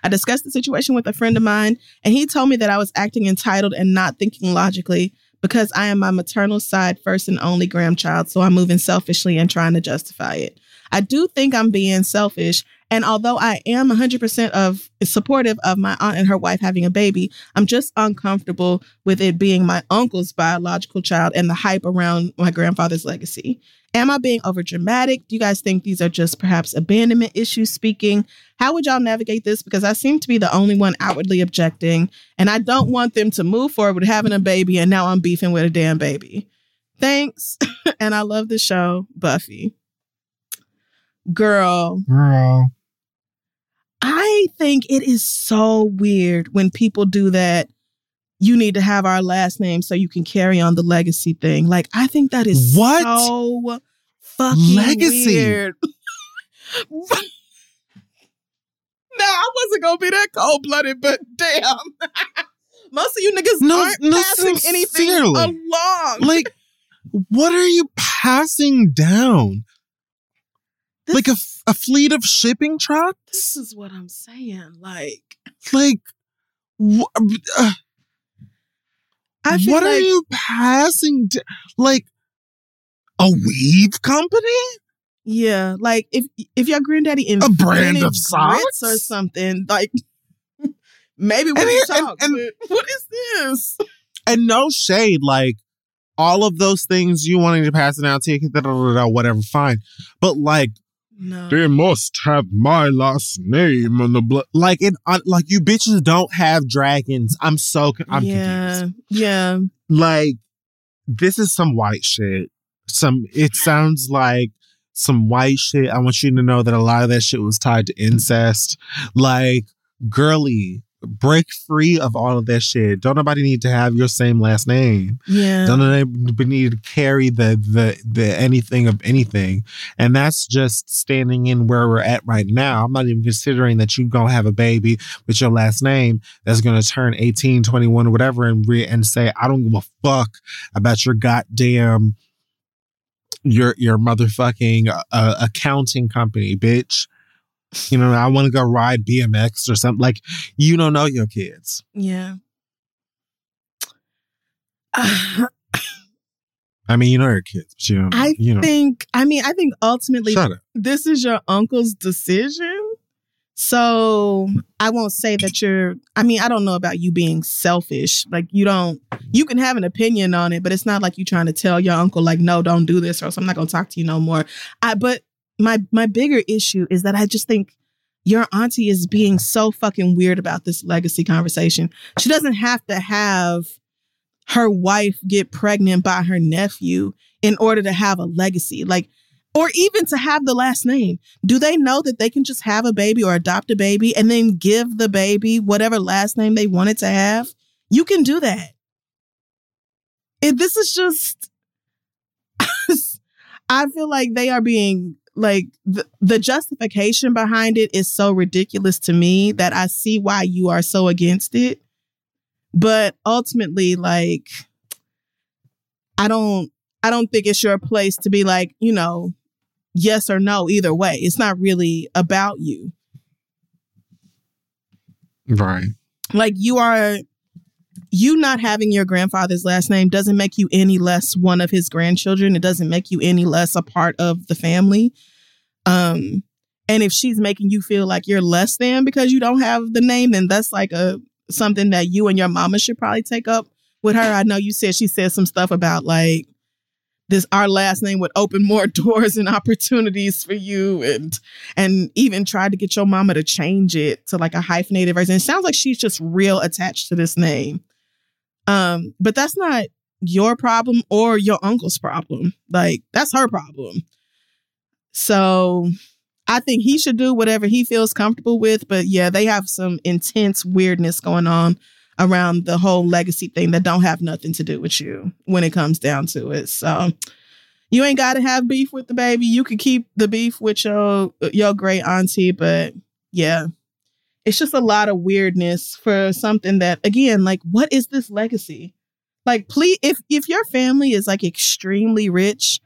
I discussed the situation with a friend of mine, and he told me that I was acting entitled and not thinking logically because I am my maternal side first and only grandchild, so I'm moving selfishly and trying to justify it. I do think I'm being selfish. And although I am 100% of supportive of my aunt and her wife having a baby, I'm just uncomfortable with it being my uncle's biological child and the hype around my grandfather's legacy. Am I being over dramatic? Do you guys think these are just perhaps abandonment issues speaking? How would y'all navigate this? Because I seem to be the only one outwardly objecting, and I don't want them to move forward with having a baby, and now I'm beefing with a damn baby. Thanks. and I love the show, Buffy. Girl. Girl. I think it is so weird when people do that. You need to have our last name so you can carry on the legacy thing. Like, I think that is What? so fucking Legacy? weird. now, I wasn't gonna be that cold blooded, but damn. Most of you niggas No, aren't no, passing anything along. Like, what are you passing down? This- like a, a fleet of shipping trucks? this is what I'm saying. Like, Like, wh- uh, I what are you passing? d like, a weave company? Yeah, like if if your granddaddy is A brand of socks? or something, like maybe we And here- and- talk. and- what is this? And no shade, like, all of those things you wanting to pass it down to your whatever, fine. But like, No, they must have my last name on the blood. Like it, uh, like you bitches don't have dragons. I'm so I'm yeah, confused. yeah, Like this is some white shit. Some it sounds like some white shit. I want you to know that a lot of that shit was tied to incest. Like girly, break free of all of that shit. Don't nobody need to have your same last name. yeah. Don't nobody need to carry the the the anything of anything. And that's just standing in where we're at right now. I'm not even considering that you're gonna have a baby with your last name that's gonna turn 18, 21, or whatever, and re- and say, I don't give a fuck about your goddamn your your motherfucking uh, accounting company, bitch. You know, I want to go ride BMX or something. Like, you don't know your kids. yeah. I mean, you know your kids, but you don't. I you know. think. I mean, I think ultimately this is your uncle's decision. So I won't say that you're, I mean, I don't know about you being selfish. Like, you don't, you can have an opinion on it, but it's not like you trying to tell your uncle, like, no, don't do this, or else I'm not going to talk to you no more. I, but my, my bigger issue is that I just think your auntie is being so fucking weird about this legacy conversation. She doesn't have to have her wife get pregnant by her nephew in order to have a legacy. Like, or even to have the last name. Do they know that they can just have a baby or adopt a baby and then give the baby whatever last name they wanted to have? You can do that. And this is just, I feel like they are being like the, the justification behind it is so ridiculous to me that I see why you are so against it. But ultimately, like, I don't I don't think it's your place to be like, you know, yes or no either way. It's not really about you. Right. Like you are you not having your grandfather's last name doesn't make you any less one of his grandchildren. It doesn't make you any less a part of the family. Um and if she's making you feel like you're less than because you don't have the name, then that's like a something that you and your mama should probably take up with her. I know you said she said some stuff about like this our last name would open more doors and opportunities for you and and even tried to get your mama to change it to like a hyphenated version. It sounds like she's just real attached to this name. Um, but that's not your problem or your uncle's problem. Like that's her problem. So I think he should do whatever he feels comfortable with. But yeah, they have some intense weirdness going on around the whole legacy thing that don't have nothing to do with you when it comes down to it. So you ain't got to have beef with the baby. You could keep the beef with your your great auntie, but yeah, it's just a lot of weirdness for something that again, like, what is this legacy? Like, please, if if your family is like extremely rich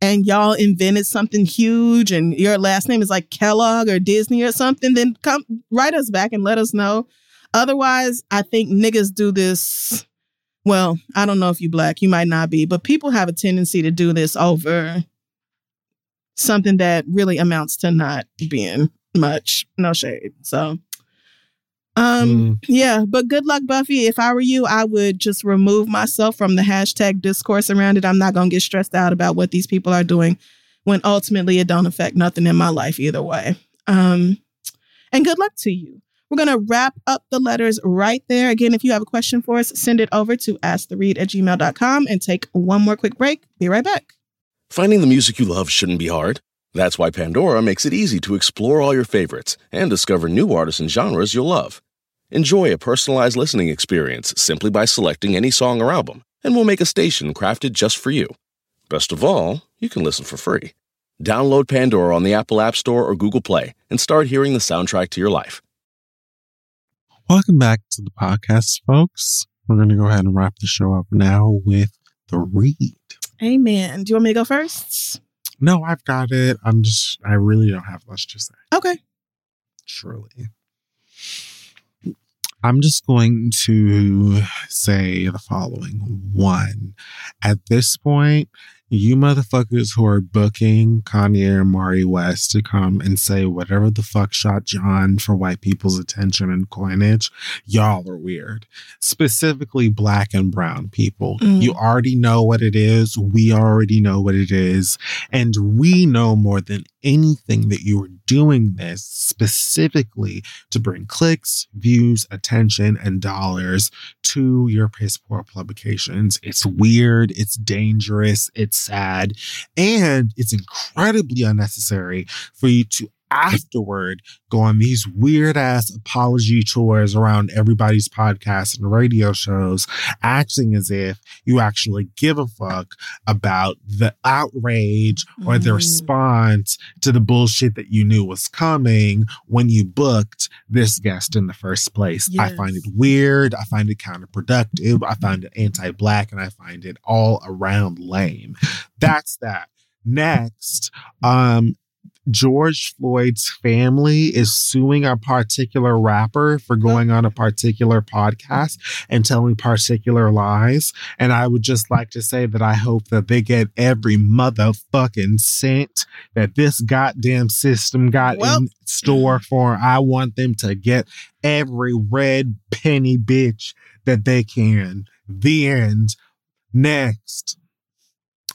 and y'all invented something huge and your last name is like Kellogg or Disney or something, then come write us back and let us know. Otherwise, I think niggas do this. Well, I don't know if you black, you might not be, but people have a tendency to do this over something that really amounts to not being much. No shade. So, um, Mm. yeah, but good luck, Buffy. If I were you, I would just remove myself from the hashtag discourse around it. I'm not gonna get stressed out about what these people are doing when ultimately it don't affect nothing in my life either way. Um, and good luck to you. We're gonna wrap up the letters right there. Again, if you have a question for us, send it over to asktheread at gmail.com and take one more quick break. Be right back. Finding the music you love shouldn't be hard. That's why Pandora makes it easy to explore all your favorites and discover new artists and genres you'll love. Enjoy a personalized listening experience simply by selecting any song or album, and we'll make a station crafted just for you. Best of all, you can listen for free. Download Pandora on the Apple App Store or Google Play and start hearing the soundtrack to your life. Welcome back to the podcast, folks. We're going to go ahead and wrap the show up now with the read. Amen. Do you want me to go first? No, I've got it. I'm just, I really don't have much to say. Okay. Truly. I'm just going to say the following. One, at this point, you motherfuckers who are booking Kanye and Mari West to come and say whatever the fuck shot John for white people's attention and coinage, y'all are weird. Specifically, black and brown people. Mm. You already know what it is. We already know what it is. And we know more than anything that you are doing this specifically to bring clicks, views, attention, and dollars to your piss poor publications. It's weird, it's dangerous, it's sad, and it's incredibly unnecessary for you to afterward go on these weird ass apology tours around everybody's podcast and radio shows, acting as if you actually give a fuck about the outrage or the Mm. response to the bullshit that you knew was coming when you booked this guest in the first place. I find it weird. I find it counterproductive. I find it anti black and I find it all around lame. That's that. Next, um, George Floyd's family is suing a particular rapper for uh-huh. going on a particular podcast and telling particular lies. And I would just like to say that I hope that they get every motherfucking cent that this goddamn system got Well- in store mm. for. I want them to get every red penny bitch that they can. The end. Next.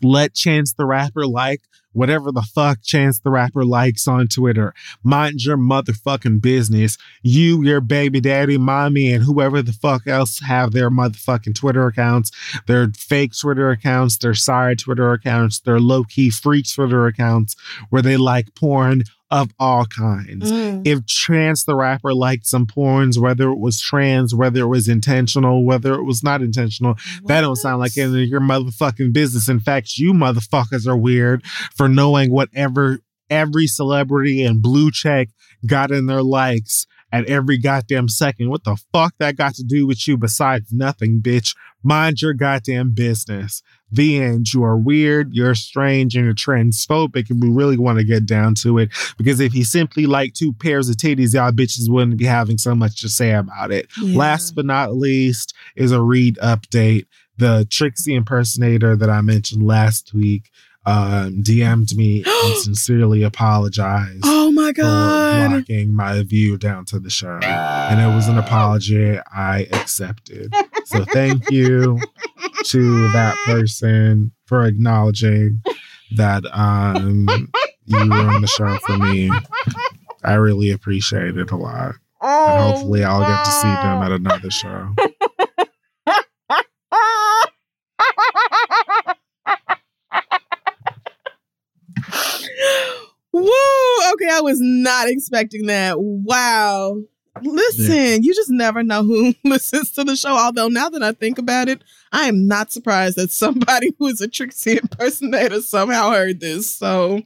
Let Chance the Rapper like whatever the fuck Chance the Rapper likes on Twitter. Mind your motherfucking business. You, your baby daddy, mommy, and whoever the fuck else have their motherfucking Twitter accounts, their fake Twitter accounts, their side Twitter accounts, their low key freak Twitter accounts where they like porn of all kinds Mm. if Chance the rapper liked some porns, whether it was trans, whether it was intentional, whether it was not intentional, that don't sound like any of your motherfucking business. In fact, you motherfuckers are weird for knowing whatever every celebrity and blue check got in their likes at every goddamn second. What the fuck that got to do with you besides nothing, bitch? Mind your goddamn business. The end. You are weird, you're strange, and you're transphobic, and we really want to get down to it. Because if he simply liked two pairs of titties, y'all bitches wouldn't be having so much to say about it. Yeah. Last but not least is a read update. The Trixie impersonator that I mentioned last week um, DM'd me and sincerely apologized Oh my for god. blocking my view down to the show. And it was an apology I accepted. So thank you to that person for acknowledging that um, you ruined the show for me. I really appreciate it a lot. And hopefully I'll get to see them at another show. Woo! Okay, I was not expecting that. Wow. Listen, you just never know who listens to the show. Although now that I think about it, I am not surprised that somebody who is a Trixie impersonator somehow heard this. So,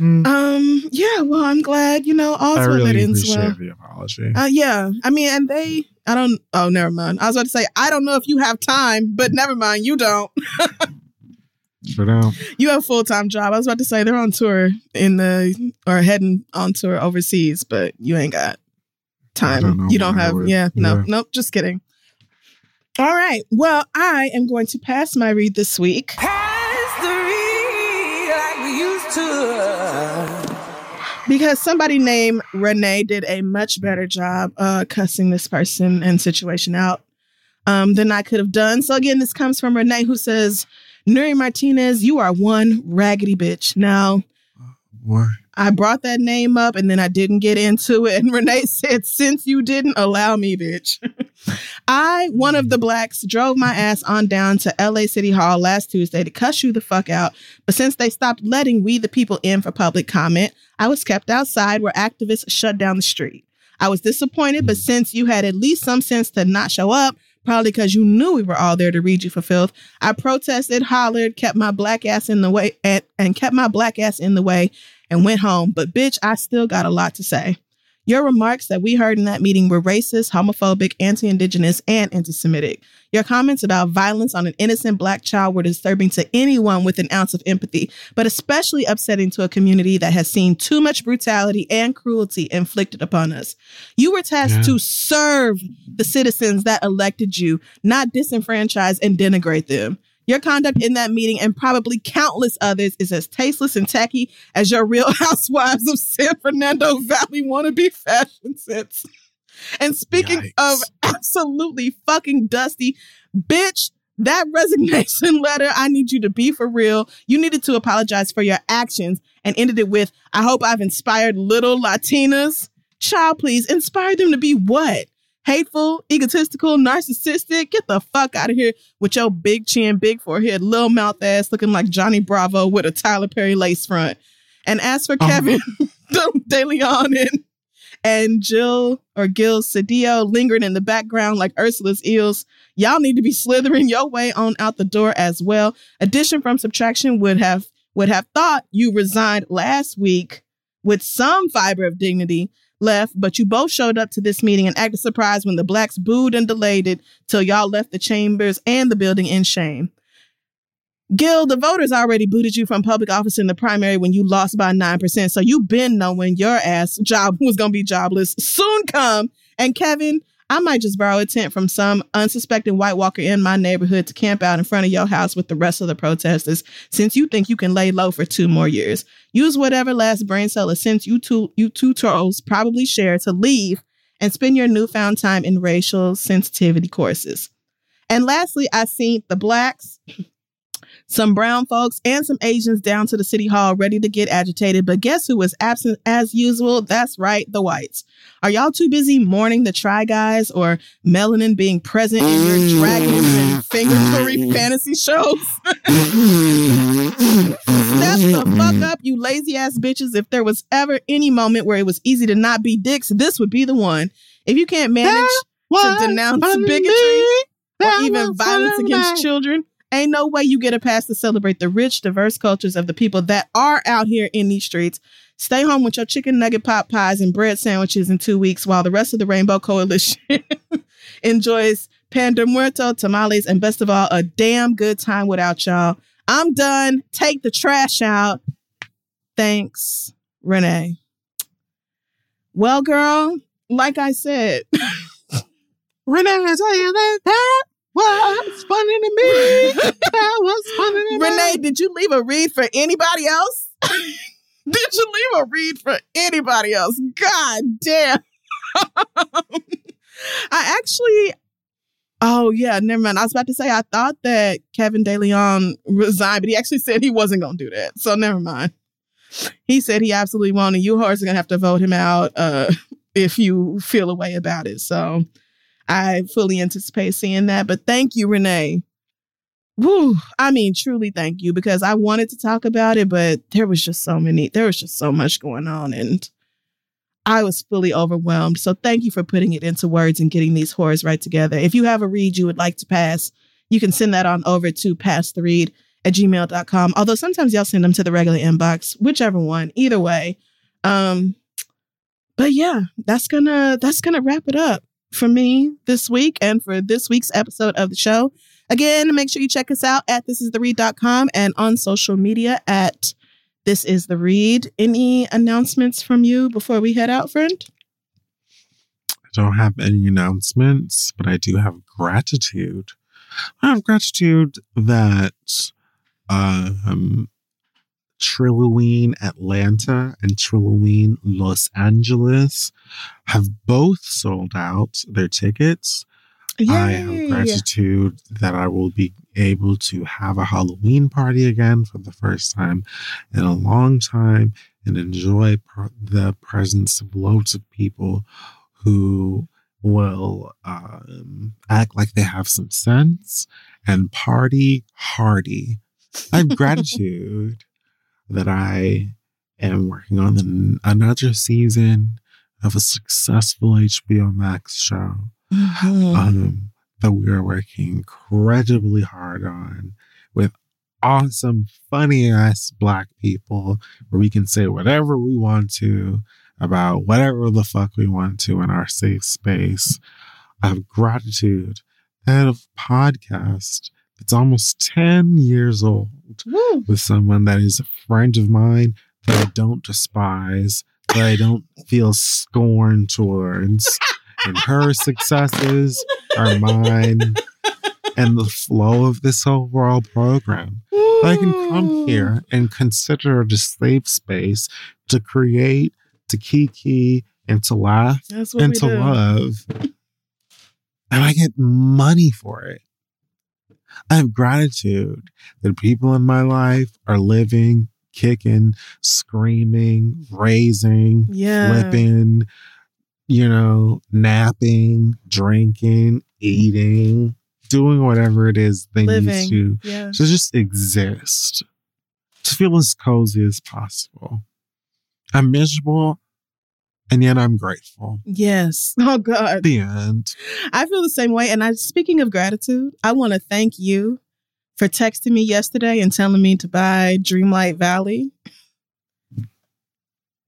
Mhm. um, yeah. Well, I'm glad. You know, all's I well that really ends appreciate well. the apology. Uh, yeah. I mean, and they. I don't. Oh, never mind. I was about to say I don't know if you have time, but never mind. You don't. For now. You have a full time job. I was about to say they're on tour in the or heading on tour overseas, but you ain't got I don't time. You don't have. would- yeah, no, yeah. nope. Just kidding. All right. Well, I am going to pass my read this week. Pass the read like we used to. because somebody named Renee did a much better job uh, cussing this person and situation out um, than I could have done. So again, this comes from Renee who says, Nury Martinez, you are one raggedy bitch. Now, What? I brought that name up and then I didn't get into it. And Renee said, Since you didn't allow me, bitch. I, one of the blacks, drove my ass on down to LA City Hall last Tuesday to cuss you the fuck out. But since they stopped letting we the people in for public comment, I was kept outside where activists shut down the street. I was disappointed, but since you had at least some sense to not show up, probably because you knew we were all there to read you for filth, I protested, hollered, kept my black ass in the way, and, and kept my black ass in the way and went home. But bitch, I still got a lot to say. Your remarks that we heard in that meeting were racist, homophobic, anti indigenous, and anti Semitic. Your comments about violence on an innocent black child were disturbing to anyone with an ounce of empathy, but especially upsetting to a community that has seen too much brutality and cruelty inflicted upon us. You were tasked Yeah. to serve the citizens that elected you, not disenfranchise and denigrate them. Your conduct in that meeting and probably countless others is as tasteless and tacky as your real housewives of San Fernando Valley wannabe fashion sense. And speaking of absolutely fucking dusty, bitch, that resignation letter, I need you to be for real. You needed to apologize for your actions and ended it with, I hope I've inspired little Latinas. Child, please inspire them to be what? Hateful, egotistical, narcissistic. Get the fuck out of here with your big chin, big forehead, little mouth ass looking like Johnny Bravo with a Tyler Perry lace front. And as for Oh. Kevin De Leon and, and Jill or Gil Cedillo lingering in the background like Ursula's eels, y'all need to be slithering your way on out the door as well. Addition from subtraction would have would have thought you resigned last week with some fiber of dignity left, but you both showed up to this meeting and acted surprised when the blacks booed and delayed it till y'all left the chambers and the building in shame. Gil, the voters already booted you from public office in the primary when you lost by 9%. So you've been knowing your ass job was going to be jobless. Soon come. And Kevin, I might just borrow a tent from some unsuspecting White Walker in my neighborhood to camp out in front of your house with the rest of the protesters since you think you can lay low for two more years. Use whatever last brain cell or sense you two, you two trolls probably share to leave and spend your newfound time in racial sensitivity courses. And lastly, I seen the blacks, some brown folks, and some Asians down to the city hall ready to get agitated. But guess who was absent as usual? That's right, the whites. Are y'all too busy mourning the Try Guys or melanin being present in your dragons and finger furry fantasy shows? Step the fuck up, you lazy ass bitches. If there was ever any moment where it was easy to not be dicks, this would be the one. If you can't manage to denounce bigotry or even violence against children, ain't no way you get a pass to celebrate the rich, diverse cultures of the people that are out here in these streets. Stay home with your chicken nugget pot pies and bread sandwiches in two weeks while the rest of the Rainbow Coalition enjoys pan muerto, tamales, and best of all, a damn good time without y'all. I'm done. Take the trash out. Thanks, Renee. Well, girl, like I said, Renee, I tell you that that was funny to me. That was funny to me. Renee, did you leave a read for anybody else? did you leave a read for anybody else? God damn. I actually, oh yeah, never mind. I was about to say I thought that Kevin De Leon resigned, but he actually said he wasn't going to do that. So never mind. He said he absolutely won't, and you horse are going to have to vote him out uh, if you feel a way about it. So I fully anticipate seeing that. But thank you, Renee. Woo, I mean, truly thank you because I wanted to talk about it, but there was just so many, there was just so much going on, and I was fully overwhelmed. So thank you for putting it into words and getting these horrors right together. If you have a read you would like to pass, you can send that on over to pass the read at gmail.com. Although sometimes y'all send them to the regular inbox, whichever one, either way. Um, but yeah, that's gonna that's gonna wrap it up for me this week and for this week's episode of the show. Again, make sure you check us out at thisistheread.com and on social media at this is the read. Any announcements from you before we head out, friend? I don't have any announcements, but I do have gratitude. I have gratitude that um Trilloween Atlanta and Trilloween Los Angeles have both sold out their tickets. I have gratitude that I will be able to have a Halloween party again for the first time in a long time and enjoy pr- the presence of loads of people who will um, act like they have some sense and party hardy. I have gratitude that I am working on an, another season of a successful HBO Max show Mhm. um, that we are working incredibly hard on with awesome, funny ass black people where we can say whatever we want to about whatever the fuck we want to in our safe space. of gratitude that of podcast that's almost 10 years old Woo. with someone that is a friend of mine that I don't despise, that I don't feel scorn towards. And her successes are mine and the flow of this overall program. I can come here and consider it a safe space to create, to kiki, and to laugh and to do. love. And I get money for it. I have gratitude that people in my life are living, kicking, screaming, raising, Yeah. flipping, you know, napping, drinking, eating, doing whatever it is they Living. need to Yeah. to just exist, to feel as cozy as possible. I'm miserable, and yet I'm grateful. Yes. Oh God. The end. I feel the same way. And I speaking of gratitude, I want to thank you for texting me yesterday and telling me to buy Dreamlight Valley.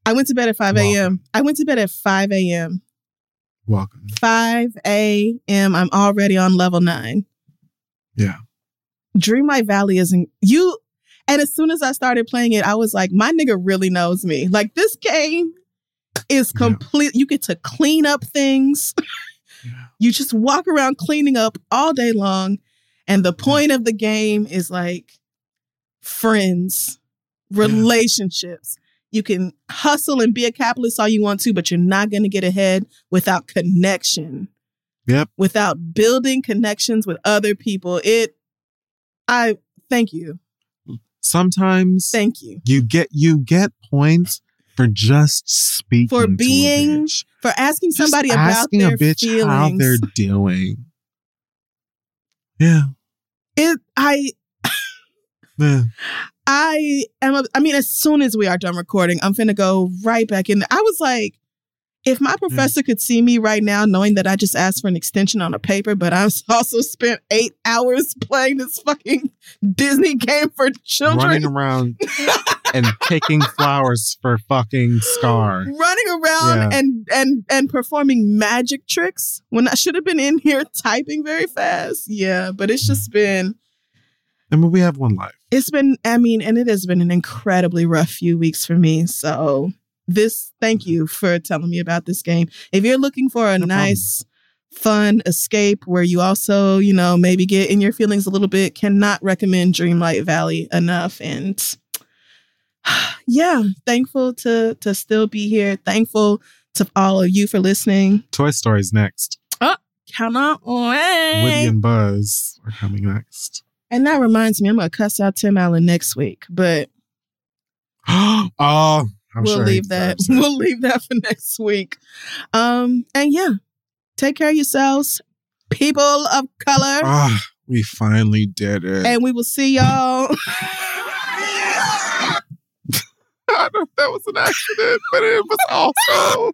I went to bed at 5 a.m. I went to bed at 5 a.m. Welcome. 5 a.m. I'm already on level nine. Yeah. Dreamlight Valley isn't you. And as soon as I started playing it, I was like, my nigga really knows me. Like this game is Yeah. complete. You get to clean up things. Yeah. You just walk around cleaning up all day long. And the point of the game is like friends, relationships. You can hustle and be a capitalist all you want to, but you're not going to get ahead without connection Yep. without building connections with other people. It, I thank you. Sometimes Thank you you get you get points for just speaking For to a being bitch. for asking Just somebody about asking their a bitch feelings. how they're doing. Yeah. it, I, yeah. I am. A, I mean, as soon as we are done recording, I'm finna go right back in. I was like, if my professor could see me right now, knowing that I just asked for an extension on a paper, but I've also spent eight hours playing this fucking Disney game for children. Running around and picking flowers for fucking Scar. running around Yeah. and and and performing magic tricks when I should have been in here typing very fast. Yeah, but it's just been I mean, we have one life. it's been I mean, and it has been an incredibly rough few weeks for me. So this thank you for telling me about this game. If you're looking for a No problem. nice fun escape where you also, you know, maybe get in your feelings a little bit, cannot recommend Dreamlight Valley enough and yeah, thankful to to still be here. Thankful to all of you for listening. Toy Story's next. Oh, cannot Woody wait. and Buzz are coming next. And that reminds me, I'm gonna cuss out Tim Allen next week, but oh, I'm we'll sure leave that. We'll leave that for next week. Um, and yeah, take care of yourselves, people of color, Ah, we finally did it. and we will see y'all. I don't know if that was an accident, but it was also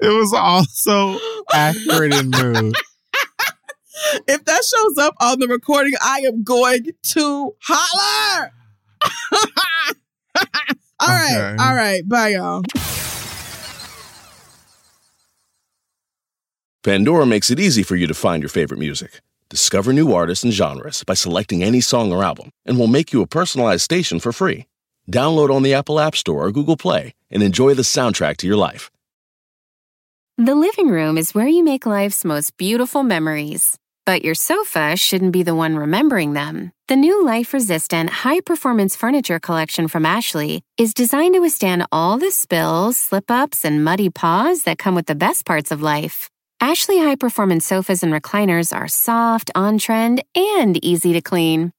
it was also accurate in mood. if that shows up on the recording, I am going to holler. all right, Okay. all right, bye, y'all. Pandora makes it easy for you to find your favorite music. Discover new artists and genres by selecting any song or album, and we'll make you a personalized station for free. Download on the Apple App Store or Google Play and enjoy the soundtrack to your life. The living room is where you make life's most beautiful memories. But your sofa shouldn't be the one remembering them. The new life resistant, high performance furniture collection from Ashley is designed to withstand all the spills, slip ups, and muddy paws that come with the best parts of life. Ashley high performance sofas and recliners are soft, on trend, and easy to clean.